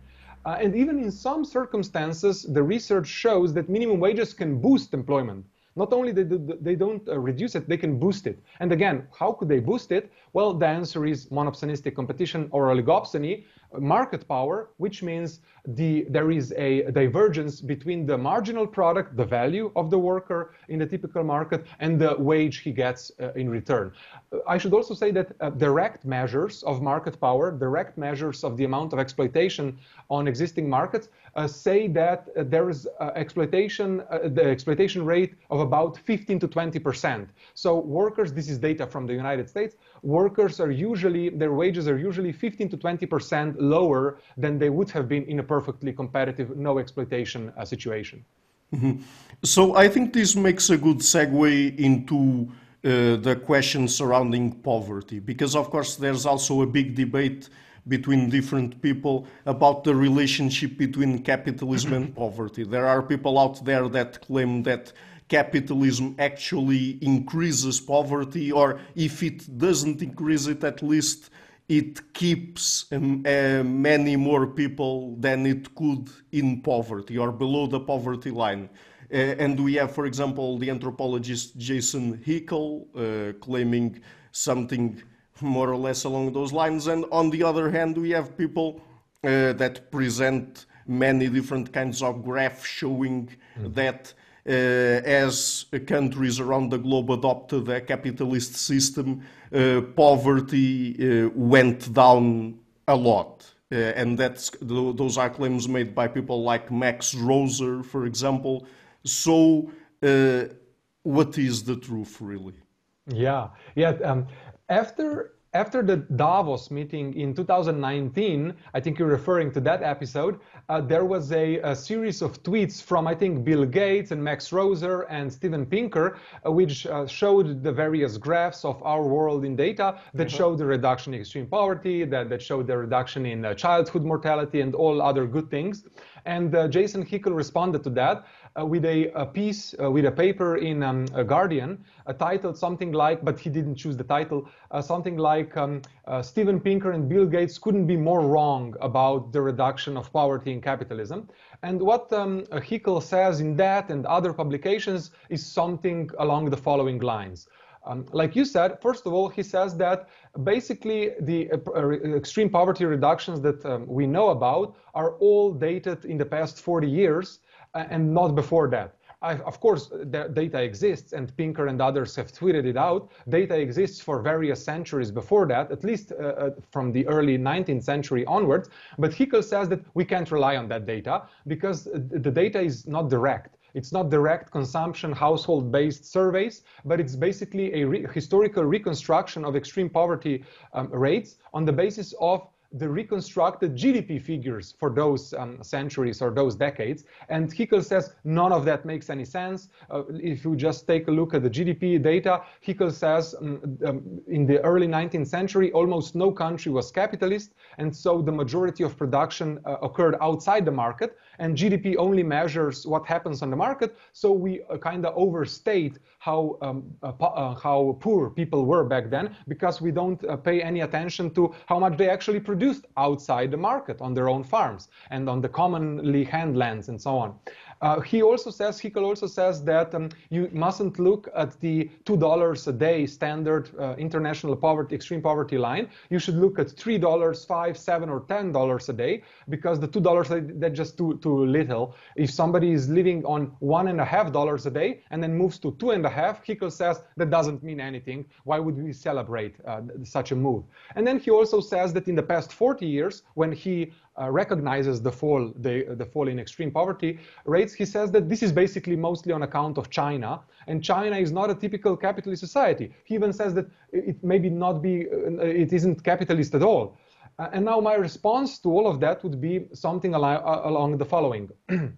Uh, and even in some circumstances, the research shows that minimum wages can boost employment. Not only they, do, they don't uh, reduce it, they can boost it. And again, how could they boost it? Well, the answer is monopsonistic competition or oligopsony, market power, which means the, there is a divergence between the marginal product, the value of the worker in the typical market, and the wage he gets uh, in return. I should also say that uh, direct measures of market power, direct measures of the amount of exploitation on existing markets, uh, say that uh, there is uh, exploitation, uh, the exploitation rate of about 15 to 20 percent. So workers, this is data from the United States, workers are usually, their wages are usually 15 to 20 percent lower than they would have been in a perfectly competitive, no exploitation uh, situation. Mm-hmm. So I think this makes a good segue into uh, the question surrounding poverty, because of course there's also a big debate between different people about the relationship between capitalism and poverty. There are people out there that claim that capitalism actually increases poverty, or if it doesn't increase it, at least it keeps um, uh, many more people than it could in poverty or below the poverty line. Uh, and we have, for example, the anthropologist Jason Hickel uh, claiming something more or less along those lines. And on the other hand, we have people uh, that present many different kinds of graphs showing mm. that as countries around the globe adopted a capitalist system, uh, poverty uh, went down a lot. And that's those are claims made by people like Max Roser, for example. So, what is the truth, really? Yeah, yeah. Um, after after the Davos meeting in 2019, I think you're referring to that episode, uh, there was a, a, series of tweets from, I think, Bill Gates and Max Roser and Steven Pinker, uh, which uh, showed the various graphs of our world in data that mm-hmm. showed the reduction in extreme poverty, that, that showed the reduction in uh, childhood mortality and all other good things. And uh, Jason Hickel responded to that with a, a piece, uh, with a paper in um, a Guardian, titled something like, but he didn't choose the title, uh, something like um, uh, Steven Pinker and Bill Gates couldn't be more wrong about the reduction of poverty in capitalism. And what um, Hickel says in that and other publications is something along the following lines. Um, like you said, first of all, he says that basically the uh, extreme poverty reductions that um, we know about are all dated in the past 40 years uh, and not before that. I, of course, data exists, and Pinker and others have tweeted it out. Data exists for various centuries before that, at least uh, uh from the early 19th century onwards. But Hickel says that we can't rely on that data because the data is not direct. It's not direct consumption household-based surveys, but it's basically a re historical reconstruction of extreme poverty um, rates on the basis of the reconstructed GDP figures for those um, centuries or those decades. And Hickel says none of that makes any sense. Uh, if you just take a look at the GDP data, Hickel says um, um, in the early 19th century, almost no country was capitalist. And so the majority of production uh, occurred outside the market. And GDP only measures what happens on the market. So we uh, kind of overstate how, um, uh, uh, how poor people were back then because we don't uh, pay any attention to how much they actually produce produced outside the market on their own farms and on the commonly hand lands and so on. Uh, he also says, Hickel also says that um, you mustn't look at the $2 a day standard uh, international poverty, extreme poverty line. You should look at $3, 5 7 or $10 a day because the $2, that's just too, too little. If somebody is living on one and a half dollars a day and then moves to two and a half, Hickel says that doesn't mean anything. Why would we celebrate uh, such a move? And then he also says that in the past 40 years, when he uh, recognizes the fall, the, the fall in extreme poverty rates, he says that this is basically mostly on account of China, and China is not a typical capitalist society. He even says that it maybe not be, uh, it isn't capitalist at all. Uh, and now my response to all of that would be something al uh, along the following.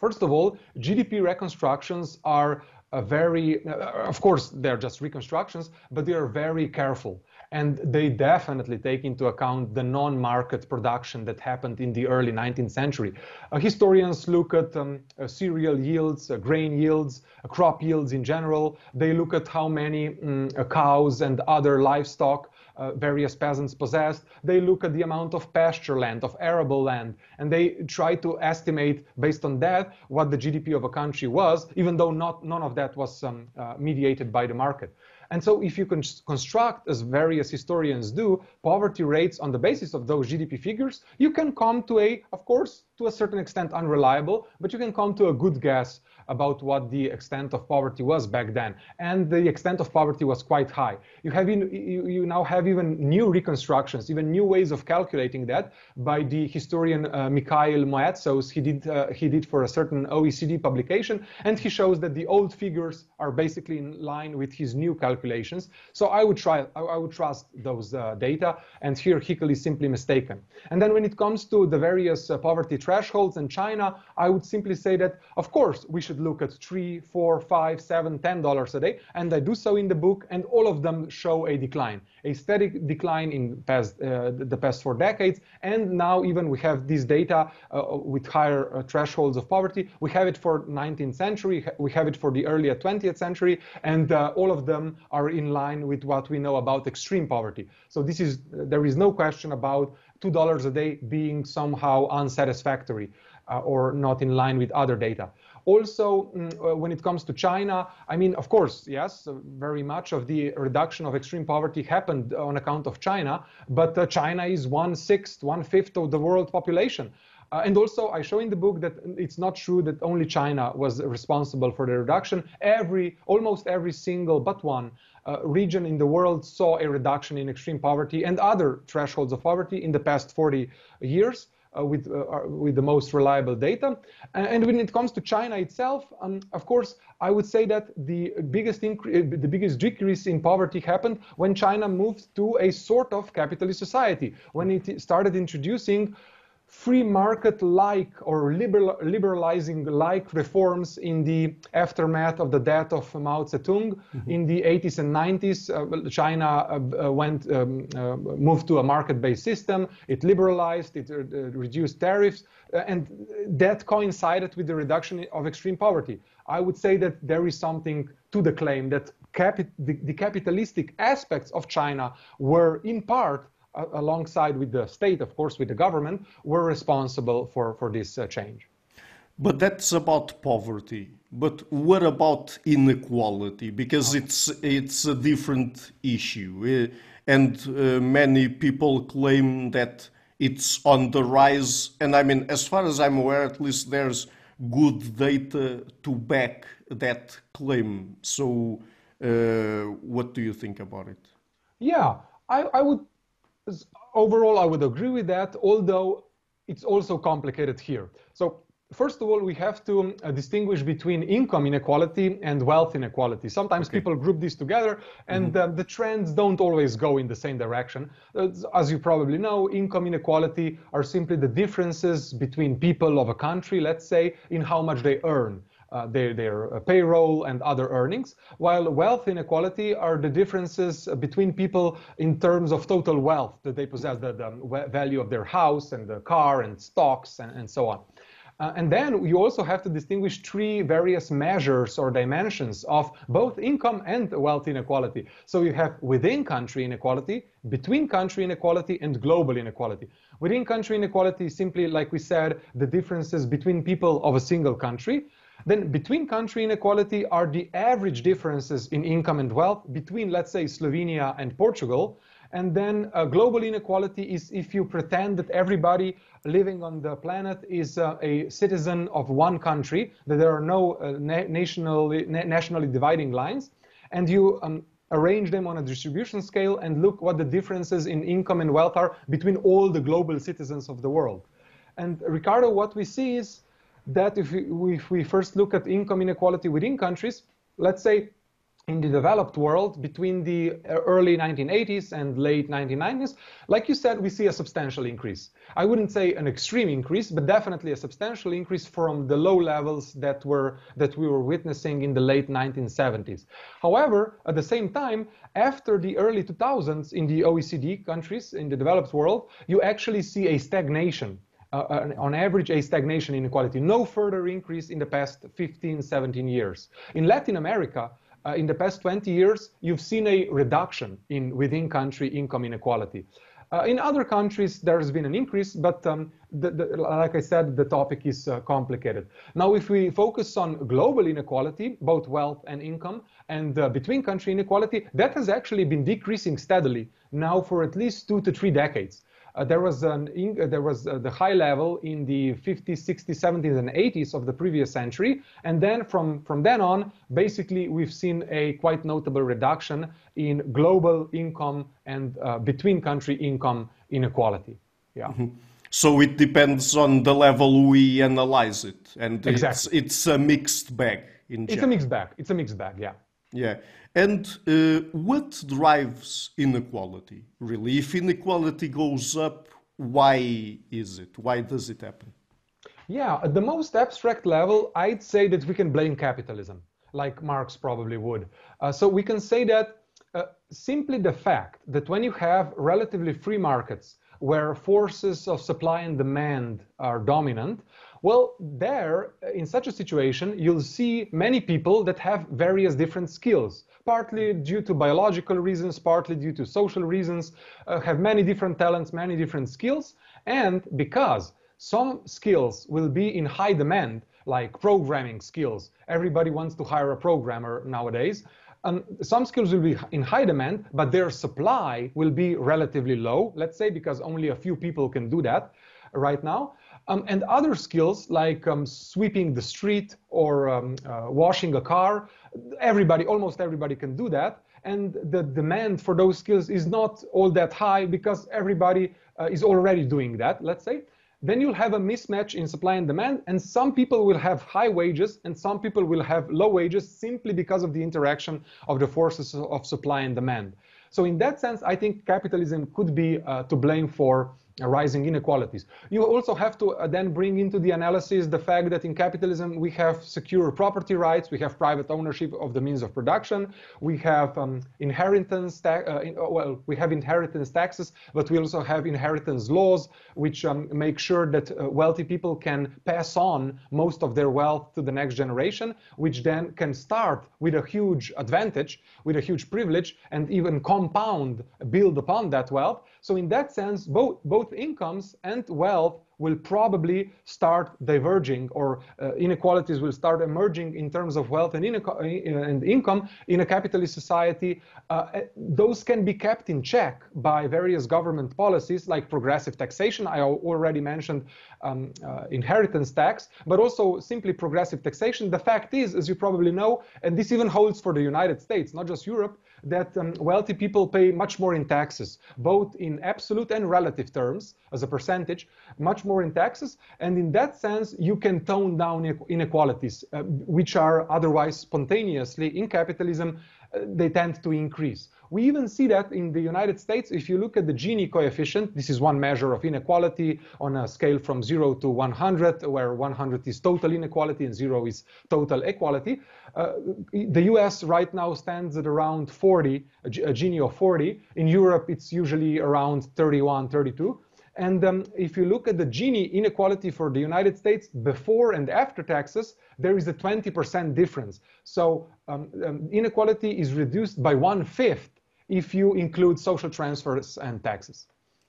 First of all, GDP reconstructions are very, uh, of course, they're just reconstructions, but they are very careful and they definitely take into account the non-market production that happened in the early 19th century. Uh, historians look at um, uh, cereal yields, uh, grain yields, uh, crop yields in general. They look at how many um, cows and other livestock uh, various peasants possessed. They look at the amount of pasture land, of arable land, and they try to estimate based on that what the GDP of a country was, even though not none of that was um, uh, mediated by the market. And so if you can construct, as various historians do, poverty rates on the basis of those GDP figures, you can come to a, of course, to a certain extent unreliable, but you can come to a good guess about what the extent of poverty was back then. And the extent of poverty was quite high. You, have in, you, you now have even new reconstructions, even new ways of calculating that by the historian uh, Mikhail Moatsos. He did, uh, he did for a certain OECD publication, and he shows that the old figures are basically in line with his new calculations. So I would try, I would trust those uh, data, and here Hickel is simply mistaken. And then when it comes to the various uh, poverty thresholds in China, I would simply say that, of course, we should look at three, four, five, seven, ten dollars a day, and I do so in the book, and all of them show a decline, a steady decline in past, uh, the past four decades, and now even we have this data uh, with higher uh, thresholds of poverty. We have it for 19th century, we have it for the earlier 20th century, and uh, all of them are in line with what we know about extreme poverty. So this is there is no question about $2 a day being somehow unsatisfactory uh, or not in line with other data. Also, mm, uh, when it comes to China, I mean, of course, yes, very much of the reduction of extreme poverty happened on account of China, but uh, China is one sixth, one fifth of the world population. Uh, and also, I show in the book that it's not true that only China was responsible for the reduction. Every, almost every single but one uh, region in the world saw a reduction in extreme poverty and other thresholds of poverty in the past 40 years. Uh, with, uh, with the most reliable data. And when it comes to China itself, um, of course, I would say that the biggest the biggest decrease in poverty happened when China moved to a sort of capitalist society, when it started introducing free market-like or liberal, liberalizing-like reforms in the aftermath of the death of Mao Zedong mm-hmm. in the 80s and 90s. Uh, China uh, uh, went um, uh, moved to a market-based system. It liberalized. It uh, reduced tariffs, uh, and that coincided with the reduction of extreme poverty. I would say that there is something to the claim that the, the capitalistic aspects of China were in part alongside with the state, of course, with the government, were responsible for, for this uh, change. But that's about poverty. But what about inequality? Because it's it's a different issue, uh, and uh, many people claim that it's on the rise. And I mean, as far as I'm aware, at least there's good data to back that claim. So, uh, what do you think about it? Yeah, I, I would overall, I would agree with that, although it's also complicated here. So first of all, we have to uh, distinguish between income inequality and wealth inequality. Sometimes okay. people group these together, and mm-hmm. uh, the trends don't always go in the same direction. Uh, as you probably know, income inequality are simply the differences between people of a country, let's say, in how much they earn uh, their, their payroll and other earnings, while wealth inequality are the differences between people in terms of total wealth that they possess, the, the value of their house and the car and stocks and, and so on. Uh, and then you also have to distinguish three various measures or dimensions of both income and wealth inequality. So you have within country inequality, between country inequality, and global inequality. Within country inequality, is simply like we said, the differences between people of a single country. Then between country inequality are the average differences in income and wealth between, let's say, Slovenia and Portugal. And then uh, global inequality is if you pretend that everybody living on the planet is uh, a citizen of one country, that there are no uh, na nationally, na nationally dividing lines, and you um, arrange them on a distribution scale and look what the differences in income and wealth are between all the global citizens of the world. And Ricardo, what we see is that if we, if we first look at income inequality within countries, let's say in the developed world between the uh, early 1980s and late 1990s, like you said, we see a substantial increase. I wouldn't say an extreme increase, but definitely a substantial increase from the low levels that were that we were witnessing in the late 1970s. However, at the same time, after the early 2000s in the OECD countries in the developed world, you actually see a stagnation. Uh, on average, a stagnation in inequality, no further increase in the past 15, 17 years. In Latin America, uh, in the past 20 years, you've seen a reduction in within country income inequality. Uh, in other countries, there's been an increase, but um, the, the, like I said, the topic is uh, complicated. Now, if we focus on global inequality, both wealth and income, and uh, between country inequality, that has actually been decreasing steadily now for at least two to three decades. Uh, there was an uh, there was uh, the high level in the 50s, 60s, 70s, and 80s of the previous century, and then from from then on, basically we've seen a quite notable reduction in global income and between country income inequality. Yeah. Mm-hmm. So it depends on the level we analyze it, and exactly. it's, it's a mixed bag. In it's general. a mixed bag. It's a mixed bag. Yeah. Yeah. And uh, what drives inequality? Really, if inequality goes up, why is it? Why does it happen? Yeah, at the most abstract level, I'd say that we can blame capitalism, like Marx probably would. Uh, so we can say that uh, simply the fact that when you have relatively free markets where forces of supply and demand are dominant, well, there, in such a situation, you'll see many people that have various different skills, partly due to biological reasons, partly due to social reasons, uh, have many different talents, many different skills, and because some skills will be in high demand, like programming skills. Everybody wants to hire a programmer nowadays. Um, some skills will be in high demand, but their supply will be relatively low, let's say, because only a few people can do that right now. Um, and other skills like um, sweeping the street or um, uh, washing a car, everybody, almost everybody can do that. And the demand for those skills is not all that high because everybody uh, is already doing that, let's say. Then you'll have a mismatch in supply and demand, and some people will have high wages and some people will have low wages simply because of the interaction of the forces of supply and demand. So in that sense, I think capitalism could be uh, to blame for rising inequalities. You also have to uh, then bring into the analysis the fact that in capitalism we have secure property rights, we have private ownership of the means of production, we have um, inheritance, uh, in, uh, well, we have inheritance taxes, but we also have inheritance laws which um, make sure that uh, wealthy people can pass on most of their wealth to the next generation, which then can start with a huge advantage, with a huge privilege, and even compound, build upon that wealth. So in that sense, both, both incomes and wealth will probably start diverging or uh, inequalities will start emerging in terms of wealth and, uh, and income in a capitalist society. Uh, uh, those can be kept in check by various government policies like progressive taxation. I already mentioned um, uh, inheritance tax, but also simply progressive taxation. The fact is, as you probably know, and this even holds for the United States, not just Europe, that um, wealthy people pay much more in taxes, both in absolute and relative terms as a percentage, much more in taxes. And in that sense, you can tone down inequalities, uh, which are otherwise spontaneously in capitalism, uh, they tend to increase. We even see that in the United States, if you look at the Gini coefficient, this is one measure of inequality on a scale from 0 to 100, where 100 is total inequality and 0 is total equality. Uh, the US right now stands at around 40, a Gini of 40. In Europe, it's usually around 31, 32. And um, if you look at the Gini inequality for the United States before and after taxes, there is a 20% difference. So um, um, inequality is reduced by one fifth if you include social transfers and taxes.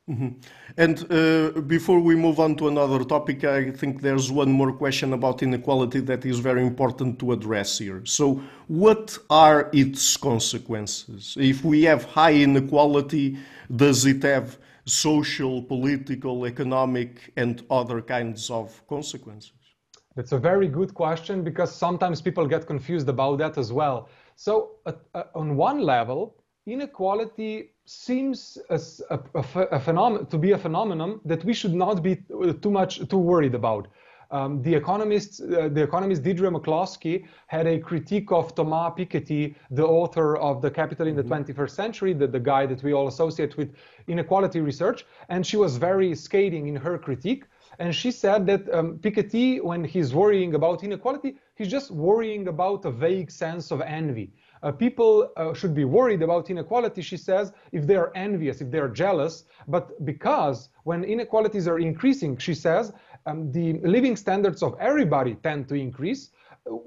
Mm-hmm. And uh, before we move on to another topic, I think there's one more question about inequality that is very important to address here. So, what are its consequences? If we have high inequality, does it have social, political, economic, and other kinds of consequences? That's a very good question because sometimes people get confused about that as well. So, uh, uh, on one level, inequality seems a, a, a phenom- to be a phenomenon that we should not be too much too worried about. Um, the economist, uh, the economist Deirdre McCloskey had a critique of Thomas Piketty, the author of The Capital in the mm-hmm. 21st Century, the, the guy that we all associate with inequality research, and she was very scathing in her critique. And she said that um, Piketty, when he's worrying about inequality, he's just worrying about a vague sense of envy. Uh, people uh, should be worried about inequality, she says, if they are envious, if they are jealous. But because when inequalities are increasing, she says, um, the living standards of everybody tend to increase. Uh,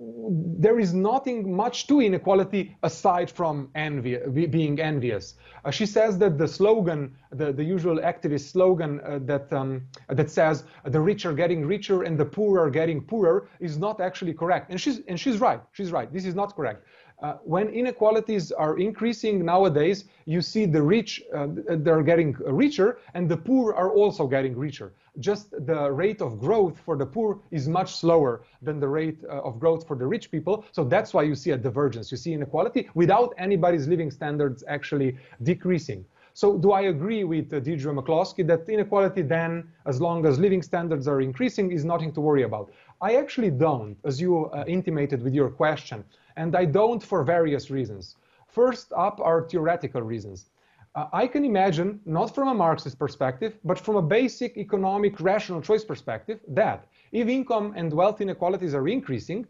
there is nothing much to inequality aside from envy, being envious. Uh, she says that the slogan, the, the usual activist slogan uh, that, um, that says the rich are getting richer and the poor are getting poorer is not actually correct. And she's, and she's right. She's right. This is not correct. Uh, when inequalities are increasing nowadays, you see the rich, uh, they're getting richer, and the poor are also getting richer. Just the rate of growth for the poor is much slower than the rate uh, of growth for the rich people. So that's why you see a divergence. You see inequality without anybody's living standards actually decreasing. So do I agree with uh, Deirdre McCloskey that inequality then, as long as living standards are increasing, is nothing to worry about? I actually don't, as you uh, intimated with your question and I don't for various reasons. First up are theoretical reasons. Uh, I can imagine, not from a Marxist perspective, but from a basic economic rational choice perspective, that if income and wealth inequalities are increasing,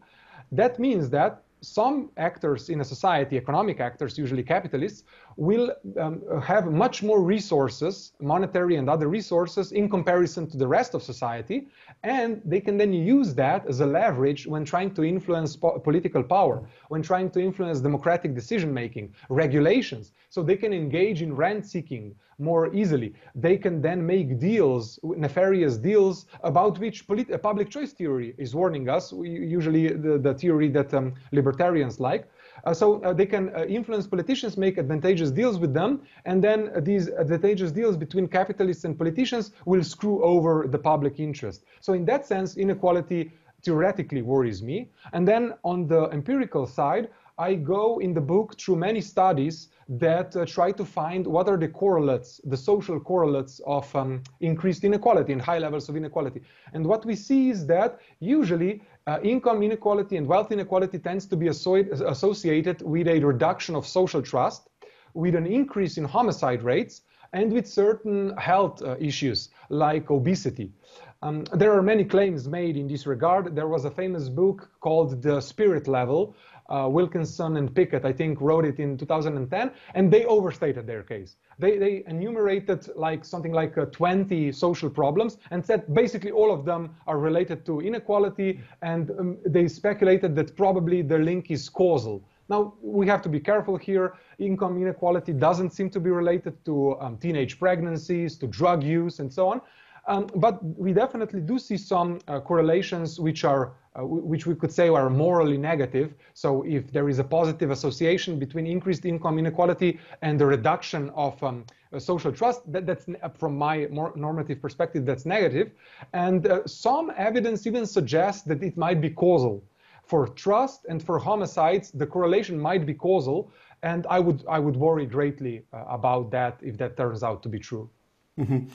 that means that some actors in a society, economic actors, usually capitalists, will um, have much more resources, monetary and other resources, in comparison to the rest of society, and they can then use that as a leverage when trying to influence po political power, when trying to influence democratic decision making, regulations. So they can engage in rent seeking more easily. They can then make deals, nefarious deals, about which public choice theory is warning us, usually the, the theory that um, libertarians like. Uh, so uh, they can uh, influence politicians, make advantageous deals with them, and then these advantageous deals between capitalists and politicians will screw over the public interest. So in that sense, inequality theoretically worries me. And then on the empirical side, I go in the book through many studies that uh, try to find what are the correlates, the social correlates of um, increased inequality and high levels of inequality. And what we see is that usually uh, income inequality and wealth inequality tends to be associated with a reduction of social trust, with an increase in homicide rates, and with certain health uh, issues like obesity. Um, there are many claims made in this regard. There was a famous book called The Spirit Level, uh, Wilkinson and Pickett, I think, wrote it in 2010, and they overstated their case. They, they enumerated like something like uh, 20 social problems and said basically all of them are related to inequality, and um, they speculated that probably the link is causal. Now, we have to be careful here. Income inequality doesn't seem to be related to um, teenage pregnancies, to drug use, and so on. Um, but we definitely do see some uh, correlations which are uh, which we could say are morally negative. So if there is a positive association between increased income inequality and the reduction of um, uh, social trust, that, that's from my more normative perspective, that's negative. And uh, some evidence even suggests that it might be causal. For trust and for homicides, the correlation might be causal, and I would I would worry greatly uh, about that if that turns out to be true. Mm-hmm.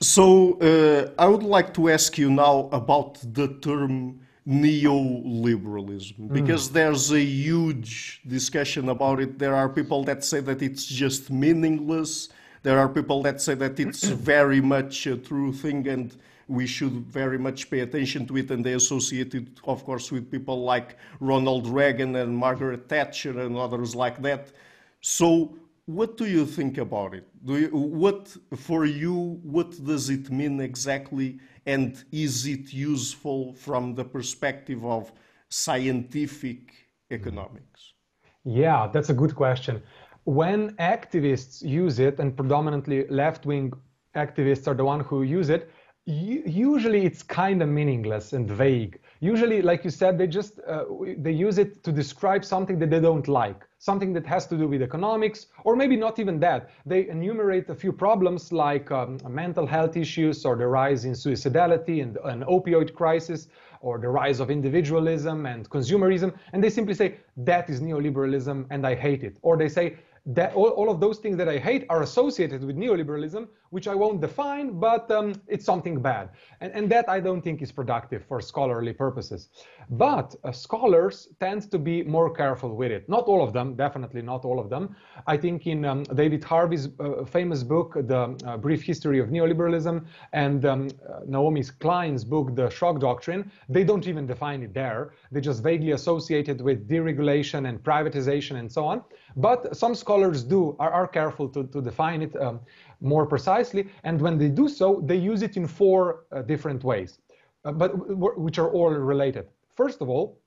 So uh, I would like to ask you now about the term neoliberalism mm. because mm. there's a huge discussion about it. There are people that say that it's just meaningless. There are people that say that it's very much a true thing and we should very much pay attention to it. And they associate it, of course, with people like Ronald Reagan and Margaret Thatcher and others like that. So, what do you think about it? Do you, what for you? What does it mean exactly? And is it useful from the perspective of scientific economics? Yeah, that's a good question. When activists use it, and predominantly left-wing activists are the one who use it, usually it's kind of meaningless and vague. Usually, like you said, they just uh, they use it to describe something that they don't like, something that has to do with economics, or maybe not even that. They enumerate a few problems like um, mental health issues or the rise in suicidality and an opioid crisis or the rise of individualism and consumerism, and they simply say that is neoliberalism and I hate it. Or they say that all, all of those things that I hate are associated with neoliberalism, which I won't define, but um, it's something bad. And, and that I don't think is productive for scholarly purposes. But uh, scholars tend to be more careful with it. Not all of them, definitely not all of them. I think in um, David Harvey's uh, famous book, The uh, Brief History of Neoliberalism, and um, uh, Naomi Klein's book, The Shock Doctrine, they don't even define it there. They just vaguely associate it with deregulation and privatization and so on. But some scholars do are, are careful to, to define it um, more precisely, and when they do so, they use it in four uh, different ways, uh, but which are all related. First of all,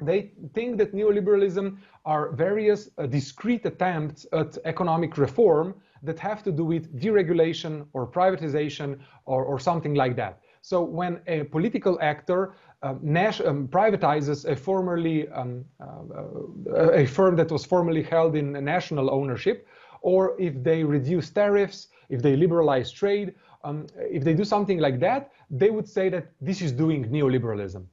they think that neoliberalism are various uh, discrete attempts at economic reform that have to do with deregulation or privatization or, or something like that. So when a political actor uh, um, privatizes a formerly um, uh, a firm that was formerly held in national ownership, or if they reduce tariffs, if they liberalize trade, um, if they do something like that, they would say that this is doing neoliberalism.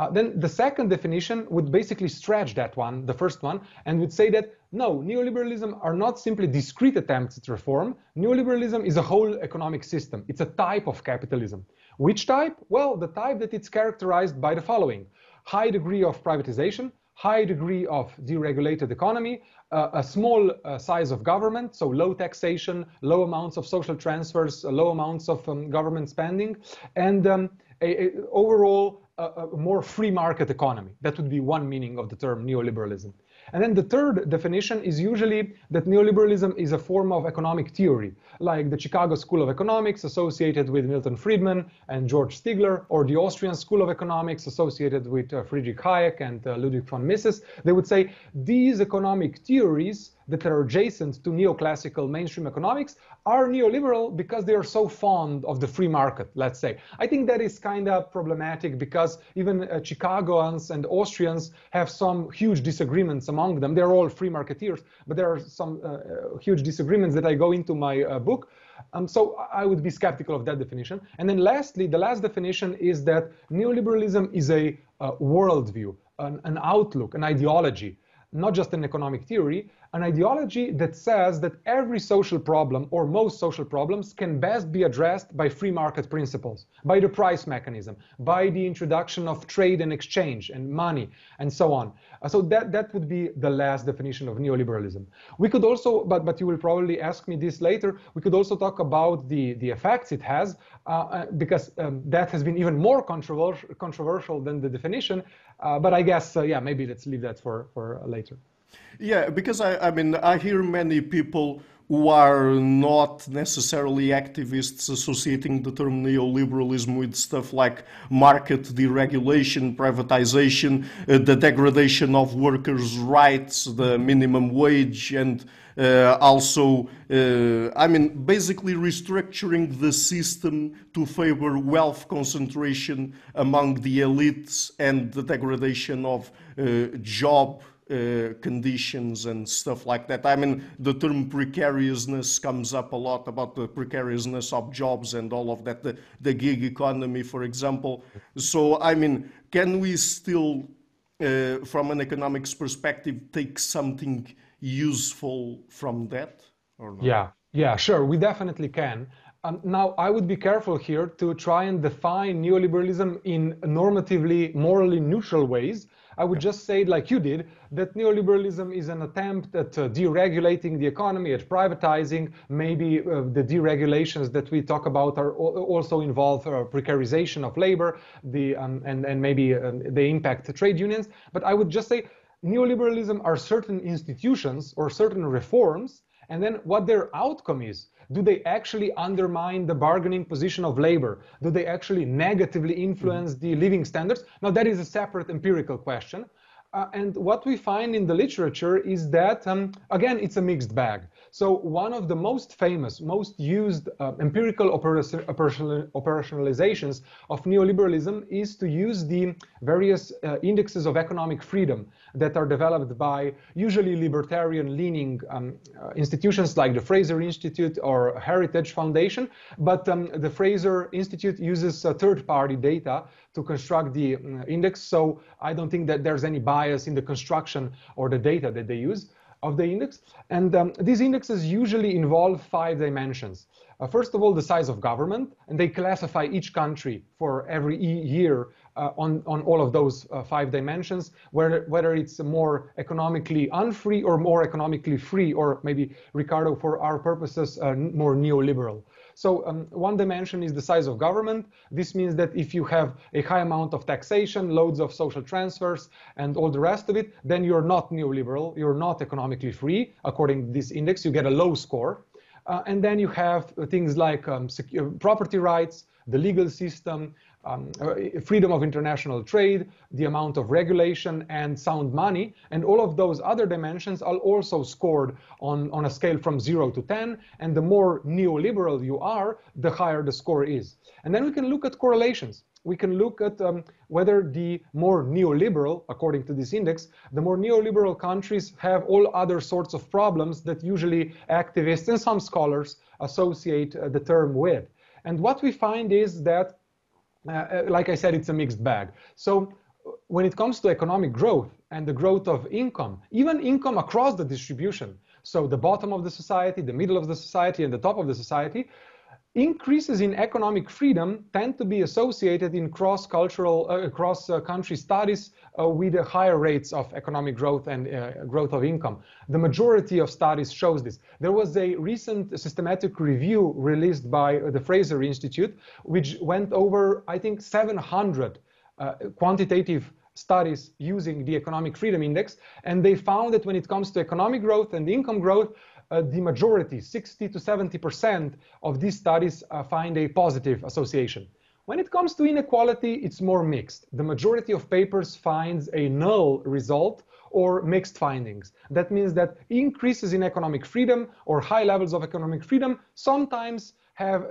Uh, then the second definition would basically stretch that one, the first one, and would say that no, neoliberalism are not simply discrete attempts at reform. Neoliberalism is a whole economic system. It's a type of capitalism. Which type? Well, the type that it's characterized by the following. High degree of privatization, high degree of deregulated economy, uh, a small uh, size of government, so low taxation, low amounts of social transfers, uh, low amounts of um, government spending, and um, a, a overall a, a more free market economy. That would be one meaning of the term neoliberalism. And then the third definition is usually that neoliberalism is a form of economic theory, like the Chicago School of Economics associated with Milton Friedman and George Stigler, or the Austrian School of Economics associated with uh, Friedrich Hayek and uh, Ludwig von Mises. They would say these economic theories that are adjacent to neoclassical mainstream economics are neoliberal because they are so fond of the free market, let's say. I think that is kind of problematic because even uh, Chicagoans and Austrians have some huge disagreements among them. They're all free marketeers, but there are some uh, uh huge disagreements that I go into my uh, book. Um, so I would be skeptical of that definition. And then lastly, the last definition is that neoliberalism is a uh, worldview, an, an outlook, an ideology, not just an economic theory, an ideology that says that every social problem or most social problems can best be addressed by free market principles, by the price mechanism, by the introduction of trade and exchange and money and so on. Uh, so that, that would be the last definition of neoliberalism. We could also, but, but you will probably ask me this later, we could also talk about the, the effects it has uh, uh because um, that has been even more controversial, than the definition. Uh, but I guess, uh, yeah, maybe let's leave that for, for later. Yeah, because I, I mean, I hear many people who are not necessarily activists associating the term neoliberalism with stuff like market deregulation, privatization, uh, the degradation of workers' rights, the minimum wage, and uh, also, uh, I mean, basically restructuring the system to favor wealth concentration among the elites and the degradation of uh, job uh, conditions and stuff like that. I mean, the term precariousness comes up a lot about the precariousness of jobs and all of that, the, the gig economy, for example. So, I mean, can we still, uh, from an economics perspective, take something useful from that? Yeah, yeah, sure, we definitely can. Um, now, I would be careful here to try and define neoliberalism in normatively, morally neutral ways I would just say, like you did, that neoliberalism is an attempt at uh, deregulating the economy, at privatizing. Maybe uh, the deregulations that we talk about are also involve uh, precarization of labor, the um, and and maybe um, they impact trade unions. But I would just say neoliberalism are certain institutions or certain reforms and then what their outcome is. Do they actually undermine the bargaining position of labor? Do they actually negatively influence the living standards? Now, that is a separate empirical question. Uh, and what we find in the literature is that, um, again, it's a mixed bag. So one of the most famous, most used uh, empirical operationalizations of neoliberalism is to use the various uh, indexes of economic freedom that are developed by usually libertarian-leaning um, uh, institutions like the Fraser Institute or Heritage Foundation. But um, the Fraser Institute uses third-party data to construct the uh, index. So I don't think that there's any bias in the construction or the data that they use of the index. And um, these indexes usually involve five dimensions. Uh, first of all, the size of government, and they classify each country for every year on, on all of those uh, five dimensions, whether, whether it's more economically unfree or more economically free, or maybe, Ricardo, for our purposes, uh, more neoliberal. So um, one dimension is the size of government. This means that if you have a high amount of taxation, loads of social transfers, and all the rest of it, then you're not neoliberal, you're not economically free. According to this index, you get a low score. Uh, and then you have things like um, property rights, the legal system, um, uh, freedom of international trade, the amount of regulation, and sound money. And all of those other dimensions are also scored on, on a scale from 0 to 10. And the more neoliberal you are, the higher the score is. And then we can look at correlations. We can look at um, whether the more neoliberal, according to this index, the more neoliberal countries have all other sorts of problems that usually activists and some scholars associate uh, the term with. And what we find is that uh, uh, like I said, it's a mixed bag. So when it comes to economic growth and the growth of income, even income across the distribution, so the bottom of the society, the middle of the society, and the top of the society, increases in economic freedom tend to be associated in cross-cultural, uh, cross-country studies uh, with higher rates of economic growth and uh, growth of income. The majority of studies shows this. There was a recent systematic review released by the Fraser Institute, which went over, I think, 700 uh, quantitative studies using the economic freedom index, and they found that when it comes to economic growth and income growth, uh, the majority, 60 to 70% of these studies uh, find a positive association. When it comes to inequality, it's more mixed. The majority of papers finds a null result or mixed findings. That means that increases in economic freedom or high levels of economic freedom sometimes have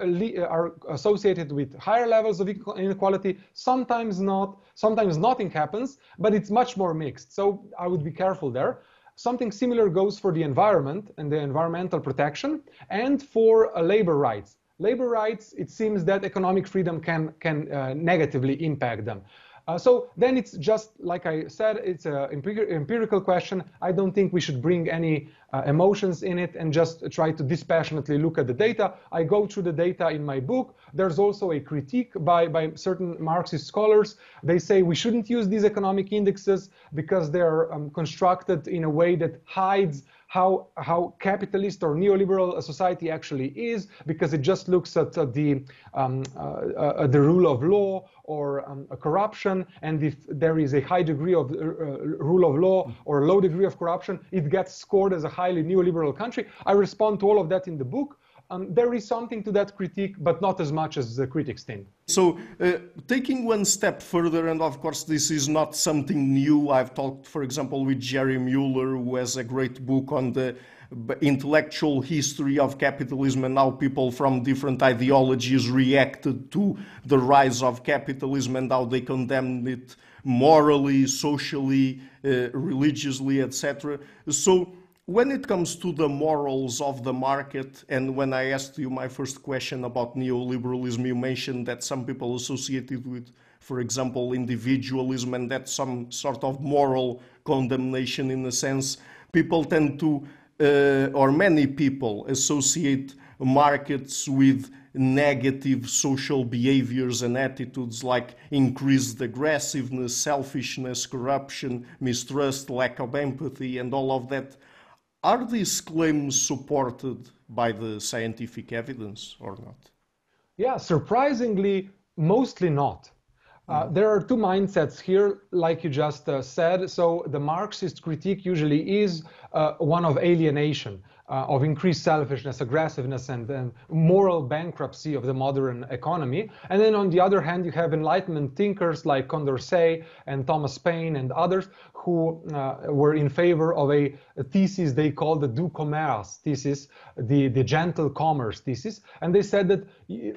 are associated with higher levels of inequality, sometimes not, sometimes nothing happens, but it's much more mixed. So I would be careful there. Something similar goes for the environment and the environmental protection and for uh, labor rights. Labor rights, it seems that economic freedom can, can uh, negatively impact them. Uh, so then it's just, like I said, it's an empirical question. I don't think we should bring any uh, emotions in it and just try to dispassionately look at the data. I go through the data in my book. There's also a critique by, by certain Marxist scholars. They say we shouldn't use these economic indexes because they're um, constructed in a way that hides how, how capitalist or neoliberal a society actually is, because it just looks at uh, the, um, uh, uh, the rule of law or um, corruption, and if there is a high degree of uh, rule of law or a low degree of corruption, it gets scored as a highly neoliberal country. I respond to all of that in the book. Um, there is something to that critique, but not as much as the critics think. So, uh, taking one step further, and of course, this is not something new. I've talked, for example, with Jerry Muller, who has a great book on the intellectual history of capitalism and how people from different ideologies reacted to the rise of capitalism and how they condemned it morally, socially, uh, religiously, etc. So, when it comes to the morals of the market, and when I asked you my first question about neoliberalism, you mentioned that some people associated with, for example, individualism and that some sort of moral condemnation in a sense. People tend to, uh, or many people associate markets with negative social behaviors and attitudes like increased aggressiveness, selfishness, corruption, mistrust, lack of empathy, and all of that are these claims supported by the scientific evidence or not? Yeah, surprisingly, mostly not. Uh, there are two mindsets here, like you just uh, said. So the Marxist critique usually is uh, one of alienation. Uh, of increased selfishness, aggressiveness, and, and, moral bankruptcy of the modern economy. And then on the other hand, you have Enlightenment thinkers like Condorcet and Thomas Paine and others who uh, were in favor of a, a, thesis they called the doux commerce thesis, the, the gentle commerce thesis. And they said that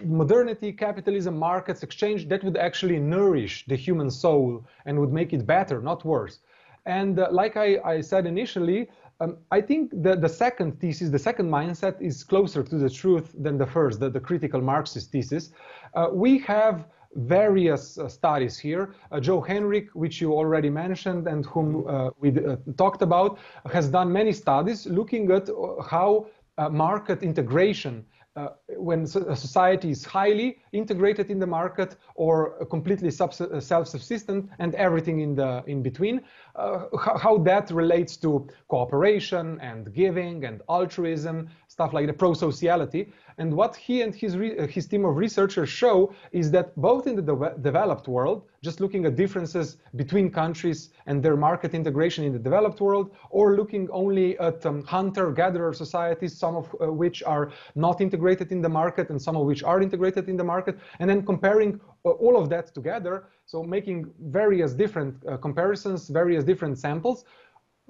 modernity, capitalism, markets, exchange, that would actually nourish the human soul and would make it better, not worse. And uh, like I, I, said initially, um, I think the, the second thesis, the second mindset is closer to the truth than the first, the, the critical Marxist thesis. Uh, we have various uh, studies here. Uh, Joe Henrich, which you already mentioned and whom uh, we uh, talked about, has done many studies looking at uh, how uh, market integration uh, when a society is highly integrated in the market or completely uh, self-subsistent and everything in the in between, uh, how, how, that relates to cooperation and giving and altruism, stuff like the pro-sociality. And what he and his, his team of researchers show is that both in the de developed world, just looking at differences between countries and their market integration in the developed world, or looking only at um, hunter-gatherer societies, some of uh, which are not integrated in the market and some of which are integrated in the market, and then comparing uh, all of that together, so making various different uh, comparisons, various different samples,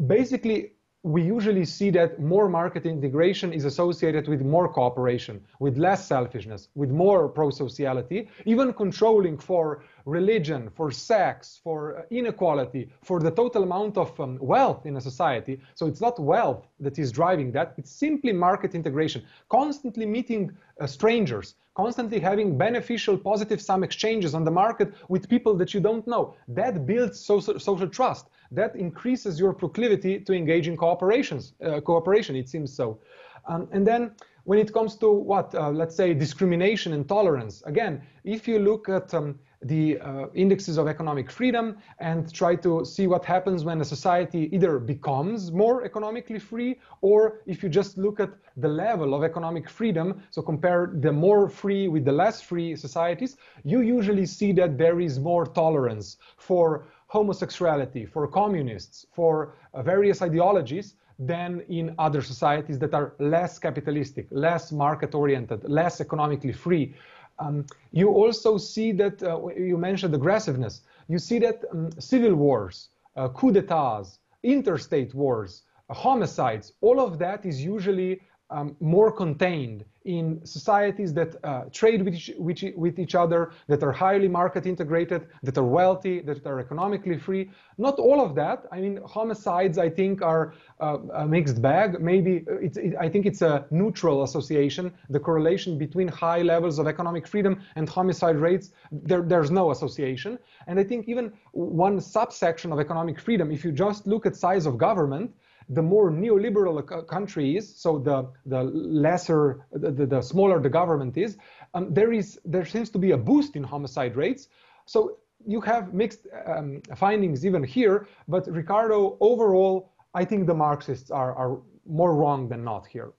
basically we usually see that more market integration is associated with more cooperation, with less selfishness, with more pro-sociality, even controlling for religion, for sex, for uh, inequality, for the total amount of um, wealth in a society. So it's not wealth that is driving that, it's simply market integration, constantly meeting uh, strangers, constantly having beneficial, positive sum exchanges on the market with people that you don't know. That builds social, social trust that increases your proclivity to engage in cooperations, uh, cooperation, it seems so. Um, and then when it comes to what, uh, let's say, discrimination and tolerance, again, if you look at um, the uh, indexes of economic freedom and try to see what happens when a society either becomes more economically free or if you just look at the level of economic freedom, so compare the more free with the less free societies, you usually see that there is more tolerance for homosexuality, for communists, for uh, various ideologies than in other societies that are less capitalistic, less market oriented, less economically free. Um, you also see that, uh, you mentioned aggressiveness, you see that um, civil wars, uh, coup d'etats, interstate wars, homicides, all of that is usually um, more contained in societies that uh, trade with each, with, with each, other, that are highly market integrated, that are wealthy, that are economically free. Not all of that. I mean, homicides, I think, are uh, a mixed bag. Maybe uh, it's, it, I think it's a neutral association. The correlation between high levels of economic freedom and homicide rates, there, there's no association. And I think even one subsection of economic freedom, if you just look at size of government, the more neoliberal a country is, so the, the lesser, the, the smaller the government is, um, there is there seems to be a boost in homicide rates. So you have mixed um, findings even here, but Ricardo, overall, I think the Marxists are, are more wrong than not here.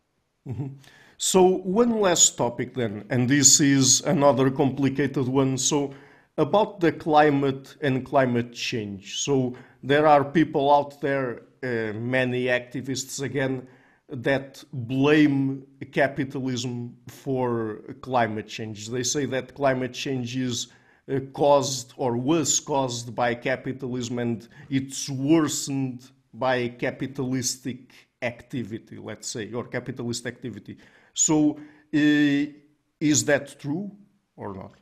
Mm-hmm. So one last topic then, and this is another complicated one. So about the climate and climate change. So there are people out there many activists again that blame capitalism for climate change. They say that climate change is uh, caused or was caused by capitalism and it's worsened by capitalistic activity, let's say, or capitalist activity. So, uh, is that true or not?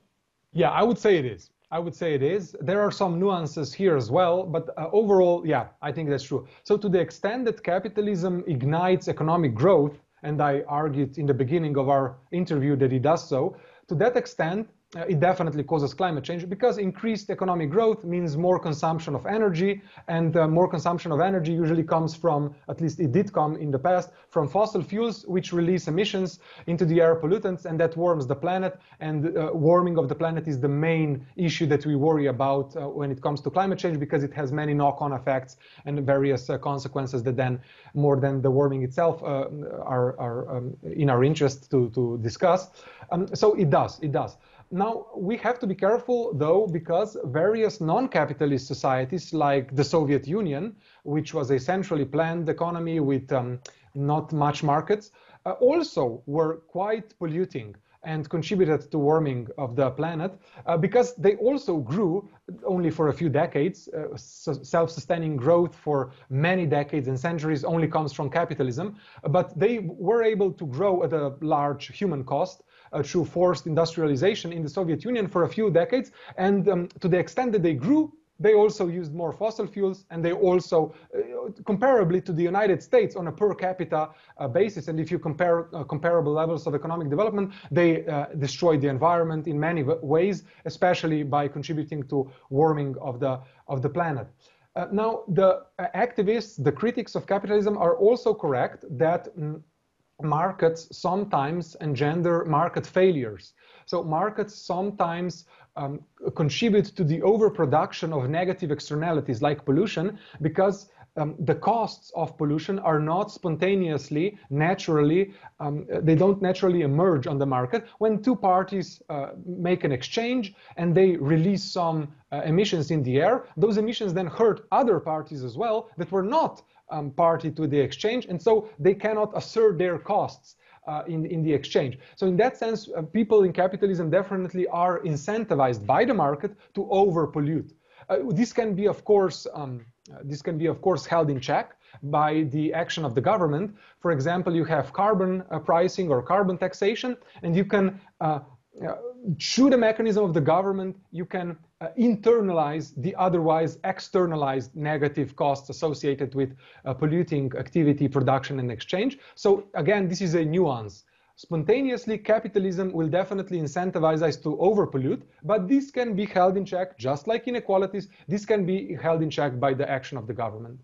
Yeah, I would say it is. I would say it is. There are some nuances here as well, but uh, overall, yeah, I think that's true. So to the extent that capitalism ignites economic growth, and I argued in the beginning of our interview that it does so, to that extent, it definitely causes climate change because increased economic growth means more consumption of energy and uh, more consumption of energy usually comes from at least it did come in the past from fossil fuels which release emissions into the air pollutants and that warms the planet and uh, warming of the planet is the main issue that we worry about uh, when it comes to climate change because it has many knock-on effects and various uh, consequences that then more than the warming itself uh, are, are um, in our interest to, to discuss. Um, so it does it does now, we have to be careful, though, because various non-capitalist societies like the Soviet Union, which was a centrally planned economy with um, not much markets, uh, also were quite polluting and contributed to warming of the planet uh, because they also grew only for a few decades. Uh, self-sustaining growth for many decades and centuries only comes from capitalism, but they were able to grow at a large human cost through forced industrialization in the Soviet Union for a few decades. And um, to the extent that they grew, they also used more fossil fuels and they also, uh, comparably to the United States on a per capita uh, basis, and if you compare uh, comparable levels of economic development, they uh, destroyed the environment in many ways, especially by contributing to warming of the, of the planet. Uh, now, the uh, activists, the critics of capitalism are also correct that mm, markets sometimes engender market failures. So markets sometimes um, contribute to the overproduction of negative externalities like pollution because um, the costs of pollution are not spontaneously, naturally, um, they don't naturally emerge on the market. When two parties uh, make an exchange and they release some uh, emissions in the air, those emissions then hurt other parties as well that were not um, party to the exchange, and so they cannot assert their costs uh, in, in the exchange. So in that sense, uh, people in capitalism definitely are incentivized by the market to over pollute. Uh, this can be, of course, um, uh, this can be, of course, held in check by the action of the government. For example, you have carbon uh, pricing or carbon taxation, and you can uh, through the mechanism of the government, you can uh, internalize the otherwise externalized negative costs associated with uh, polluting activity, production, and exchange. So again, this is a nuance. Spontaneously, capitalism will definitely incentivize us to overpollute, but this can be held in check, just like inequalities. This can be held in check by the action of the government.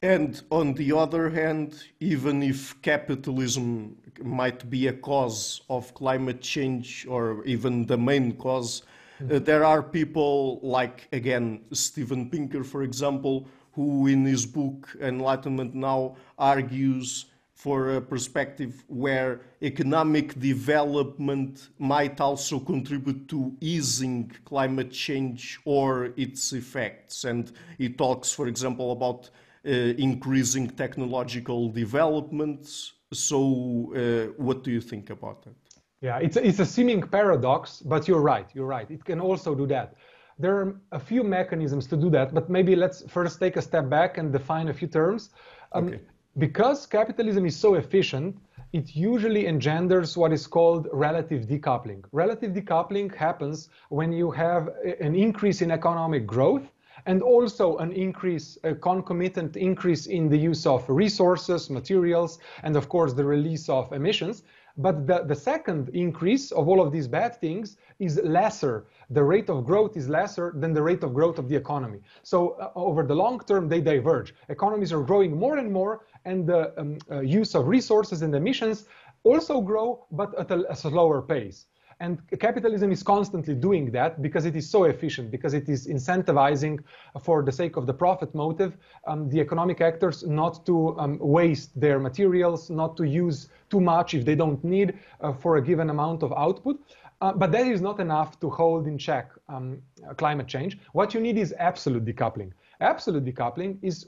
And on the other hand, even if capitalism might be a cause of climate change or even the main cause. Uh, there are people like, again, Steven Pinker, for example, who in his book Enlightenment Now argues for a perspective where economic development might also contribute to easing climate change or its effects. And he talks, for example, about uh, increasing technological developments. So, uh, what do you think about that? Yeah, it's a, it's a seeming paradox, but you're right. You're right. It can also do that. There are a few mechanisms to do that, but maybe let's first take a step back and define a few terms. Um, okay. Because capitalism is so efficient, it usually engenders what is called relative decoupling. Relative decoupling happens when you have an increase in economic growth and also an increase, a concomitant increase in the use of resources, materials, and of course the release of emissions. But the, the second increase of all of these bad things is lesser. The rate of growth is lesser than the rate of growth of the economy. So uh, over the long term, they diverge. Economies are growing more and more, and the um, uh, use of resources and emissions also grow, but at a, a slower pace. And capitalism is constantly doing that because it is so efficient, because it is incentivizing for the sake of the profit motive, um, the economic actors not to um, waste their materials, not to use too much if they don't need uh, for a given amount of output. Uh, but that is not enough to hold in check um, climate change. What you need is absolute decoupling. Absolute decoupling is,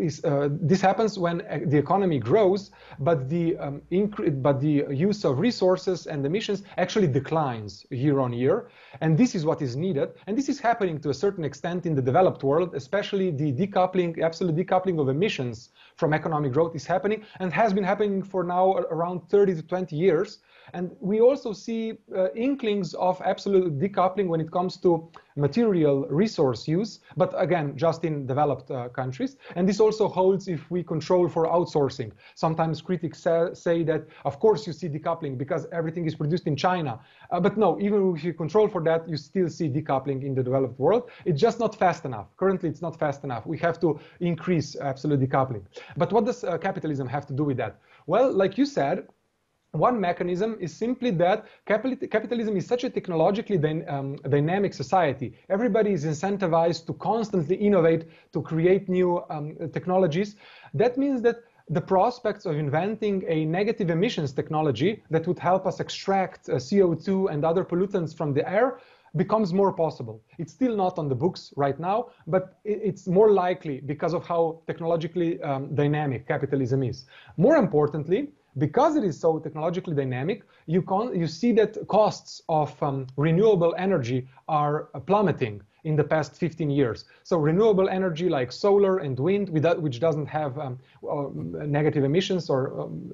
is uh, this happens when uh, the economy grows, but the um, but the use of resources and emissions actually declines year on year, and this is what is needed. And this is happening to a certain extent in the developed world, especially the decoupling, absolute decoupling of emissions from economic growth is happening and has been happening for now around 30 to 20 years. And we also see uh, inklings of absolute decoupling when it comes to material resource use, but again, just in developed uh, countries. And this also holds if we control for outsourcing. Sometimes critics say, say that, of course, you see decoupling because everything is produced in China. Uh, but no, even if you control for that, you still see decoupling in the developed world. It's just not fast enough. Currently, it's not fast enough. We have to increase absolute decoupling. But what does uh, capitalism have to do with that? Well, like you said, one mechanism is simply that capitalism is such a technologically um, dynamic society. Everybody is incentivized to constantly innovate, to create new um, technologies. That means that the prospects of inventing a negative emissions technology that would help us extract uh, CO2 and other pollutants from the air becomes more possible. It's still not on the books right now, but it's more likely because of how technologically um, dynamic capitalism is. More importantly, because it is so technologically dynamic, you, you see that costs of um, renewable energy are plummeting in the past 15 years. So renewable energy like solar and wind, which doesn't have um, negative emissions or um,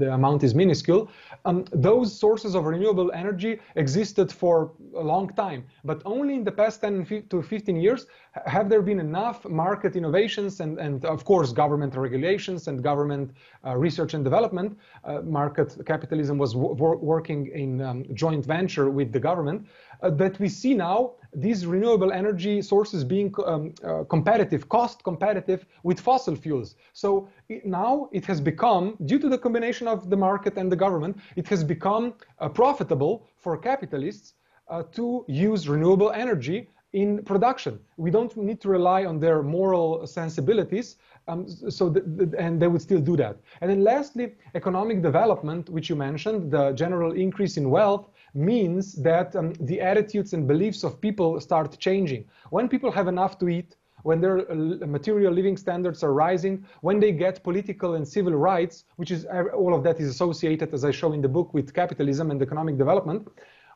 the amount is minuscule, um, those sources of renewable energy existed for a long time. But only in the past 10 to 15 years have there been enough market innovations and, and of course, government regulations and government uh, research and development. Uh, market capitalism was working in um, joint venture with the government that we see now these renewable energy sources being um, uh, competitive, cost competitive with fossil fuels. So it, now it has become, due to the combination of the market and the government, it has become uh, profitable for capitalists uh, to use renewable energy in production. We don't need to rely on their moral sensibilities, um, so and they would still do that. And then lastly, economic development, which you mentioned, the general increase in wealth, means that um, the attitudes and beliefs of people start changing. When people have enough to eat, when their uh, material living standards are rising, when they get political and civil rights, which is all of that is associated, as I show in the book, with capitalism and economic development,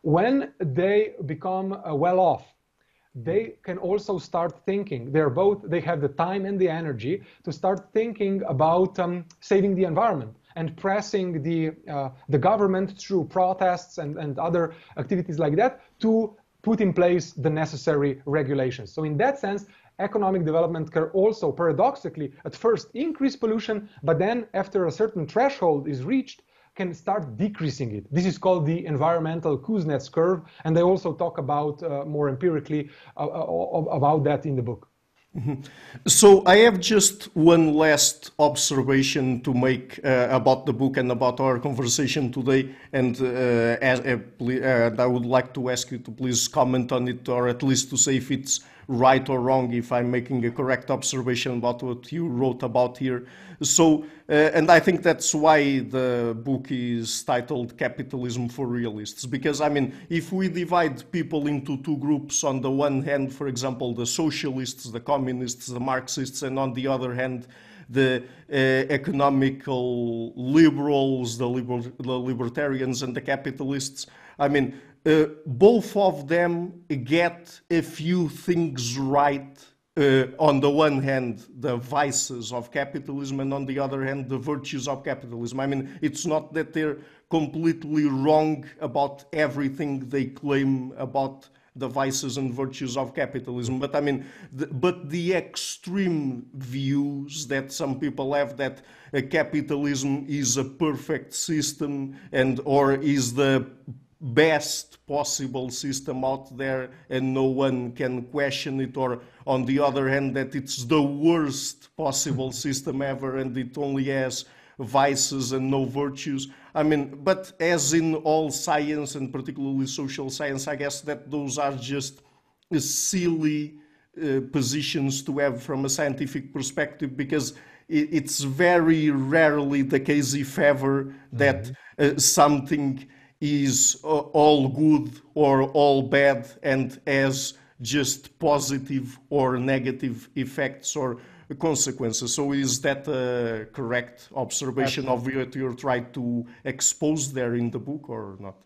when they become uh, well off, they can also start thinking. They're both, they have the time and the energy to start thinking about um, saving the environment and pressing the, uh, the government through protests and, and other activities like that to put in place the necessary regulations. So in that sense, economic development can also paradoxically at first increase pollution, but then after a certain threshold is reached, can start decreasing it. This is called the environmental Kuznets curve, and they also talk about uh, more empirically uh, uh about that in the book. Mm-hmm. So I have just one last observation to make uh, about the book and about our conversation today, and, uh, as, uh, uh I would like to ask you to please comment on it, or at least to say if it's right or wrong, if I'm making a correct observation about what you wrote about here. So, uh, and I think that's why the book is titled Capitalism for Realists, because I mean, if we divide people into two groups, on the one hand, for example, the socialists, the communists, the Marxists, and on the other hand, the uh, economical liberals, the, liber the libertarians, and the capitalists. I mean, uh, both of them get a few things right uh, on the one hand, the vices of capitalism, and on the other hand, the virtues of capitalism. I mean, it's not that they're completely wrong about everything they claim about the vices and virtues of capitalism. But I mean, the, but the extreme views that some people have that uh, capitalism is a perfect system and or is the best possible system out there and no one can question it or on the other hand that it's the worst possible system ever and it only has vices and no virtues i mean but as in all science and particularly social science i guess that those are just silly uh, positions to have from a scientific perspective because it's very rarely the case if ever that mm -hmm. uh, something is all good or all bad and has just positive or negative effects or consequences. So is that a correct observation of what you're trying to expose there in the book or not?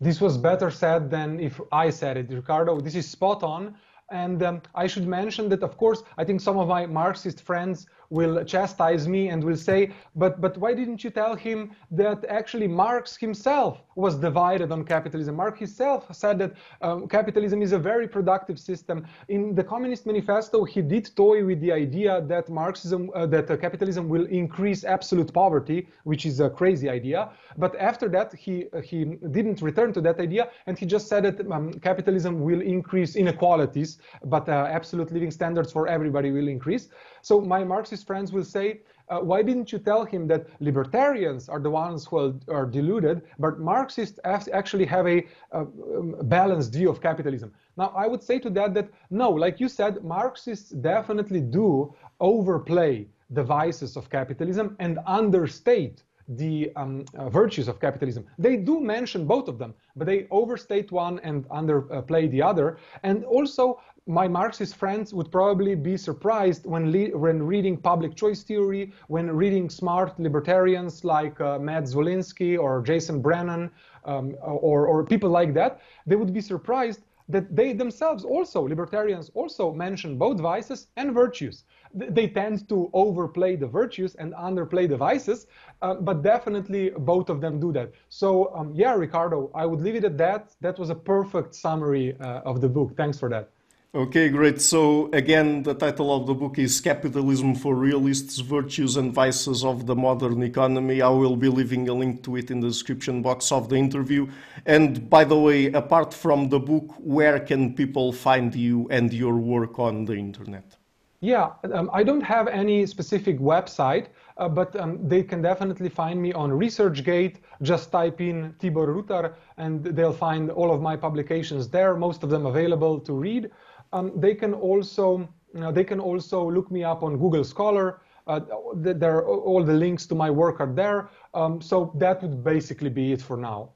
This was better said than if I said it, Ricardo. This is spot on. And um, I should mention that, of course, I think some of my Marxist friends will chastise me and will say, but, but why didn't you tell him that actually Marx himself was divided on capitalism? Marx himself said that um, capitalism is a very productive system. In the Communist Manifesto, he did toy with the idea that Marxism, uh, that uh, capitalism will increase absolute poverty, which is a crazy idea. But after that, he, uh, he didn't return to that idea, and he just said that um, capitalism will increase inequalities, but uh, absolute living standards for everybody will increase. So my Marxist friends will say, uh, why didn't you tell him that libertarians are the ones who are, deluded, but Marxists actually have a, a um, balanced view of capitalism? Now, I would say to that that no, like you said, Marxists definitely do overplay the vices of capitalism and understate the um, uh, virtues of capitalism. They do mention both of them, but they overstate one and underplay the other. And also, my Marxist friends would probably be surprised when, when reading public choice theory, when reading smart libertarians like uh, Matt Zwolinski or Jason Brennan um, or, or people like that. They would be surprised that they themselves also, libertarians also mention both vices and virtues. They tend to overplay the virtues and underplay the vices, uh, but definitely both of them do that. So um, yeah, Ricardo, I would leave it at that. That was a perfect summary uh, of the book. Thanks for that. Okay, great. So again, the title of the book is Capitalism for Realists, Virtues and Vices of the Modern Economy. I will be leaving a link to it in the description box of the interview. And by the way, apart from the book, where can people find you and your work on the internet? Yeah, um, I don't have any specific website, uh, but um, they can definitely find me on ResearchGate. Just type in Tibor Rutar and they'll find all of my publications there, most of them available to read. Um, they can also they can also look me up on Google Scholar. Uh, there, all the links to my work are there. Um, so that would basically be it for now.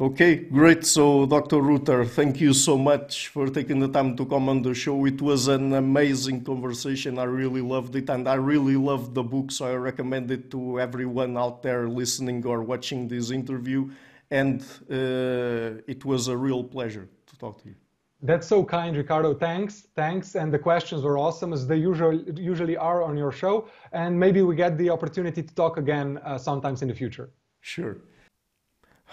Okay, great. So, Dr. Rutar, thank you so much for taking the time to come on the show. It was an amazing conversation. I really loved it, and I really loved the book. So, I recommend it to everyone out there listening or watching this interview. And uh, it was a real pleasure to talk to you. That's so kind, Ricardo. Thanks, thanks. And the questions were awesome, as they usually usually are on your show. And maybe we get the opportunity to talk again uh, sometimes in the future. Sure.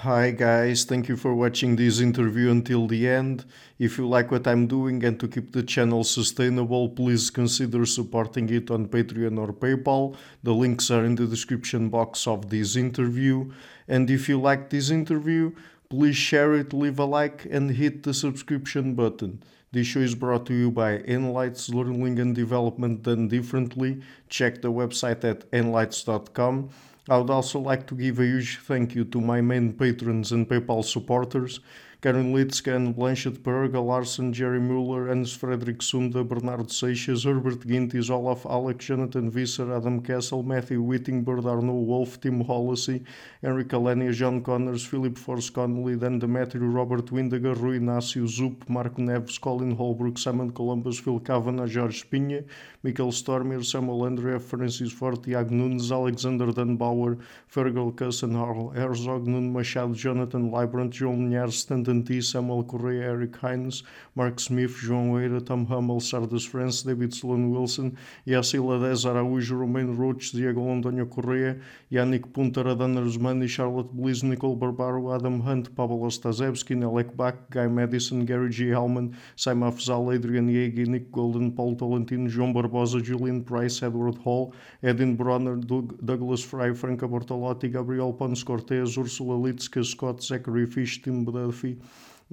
Hi guys, thank you for watching this interview until the end. If you like what I'm doing and to keep the channel sustainable, please consider supporting it on Patreon or PayPal. The links are in the description box of this interview. And if you like this interview, Please share it, leave a like, and hit the subscription button. This show is brought to you by Enlites Learning and Development Done Differently. Check the website at enlites.com. I would also like to give a huge thank you to my main patrons and PayPal supporters. Karen Litzken, Blanchett Perga, Jerry Muller, Hans Frederick Sunda, Bernardo Seixas, Herbert Gintis, Olaf Alex, Jonathan Visser, Adam Kessel, Matthew Whittingbird, Arno Wolf, Tim Hollacy, Henrik Alenia, John Connors, Philip Force Connolly, Dan Demetrio, Robert Windiger, Rui Inácio, Zup, Marco Neves, Colin Holbrook, Simon Columbus, Phil Kavanagh, Jorge Spinha, Michael Stormir, Samuel Andrea, Francis Fort, Tiago Nunes, Alexander Dunbauer, Fergal Cusson, Herzog, Nuno Machado, Jonathan Librant, João Linhares, T, Samuel Correa, Eric Hines, Mark Smith, João Eira, Tom Hummel, Sardas France, David Sloan Wilson, Yacila Dez Araújo, Romain Roach, Diego Antonio Correa, Yannick Punter, Adana Rusmani, Charlotte Bliss, Nicole Barbaro, Adam Hunt, Pablo Stazewski, Nelek Bach, Guy Madison, Gary G. Hellman, Simon Afzal, Adrian Yegi, Nick Golden, Paul Tolentino, João Barbosa, Julian Price, Edward Hall, Edin Bronner, Doug, Douglas Fry, Franca Bortolotti, Gabriel Pons Cortez, Ursula Litzka, Scott Zachary Fish, Tim Duffy,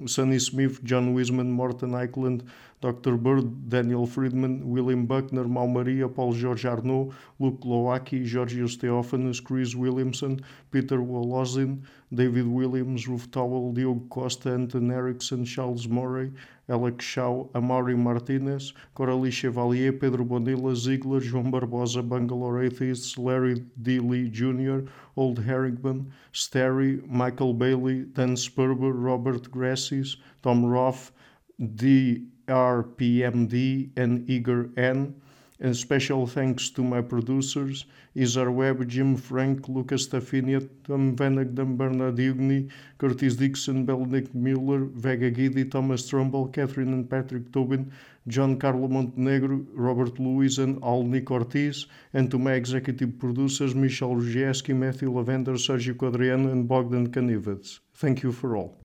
Sonny Smith, John Wiseman, Morton Eichland, Dr. Bird, Daniel Friedman, William Buckner, Mau Maria, Paul George Arnaud, Luke Lowacki, Georgios Theophanes, Chris Williamson, Peter Wolozin, David Williams, Ruth Towell, Diogo Costa, Anton Erickson, Charles Murray, Alex Shaw, Amari Martinez, Coralie Chevalier, Pedro Bonilla, Ziegler, João Barbosa, Bangalore Atheists, Larry D. Lee Jr., Old Herringman, Sterry, Michael Bailey, Dan Sperber, Robert Grassis, Tom Roth, DRPMD, and Igor N. And special thanks to my producers, Izar Webb, Jim Frank, Lucas Tafinia, Tom Vanagdam, Bernard Ugni, Curtis Dixon, Benedict Mueller, Vega Giddy, Thomas Trumbull, Catherine and Patrick Tobin, John Carlo Montenegro, Robert Lewis, and Alnick Ortiz, and to my executive producers, Michel Rugieski, Matthew Lavender, Sergio Quadriano, and Bogdan Kanivets. Thank you for all.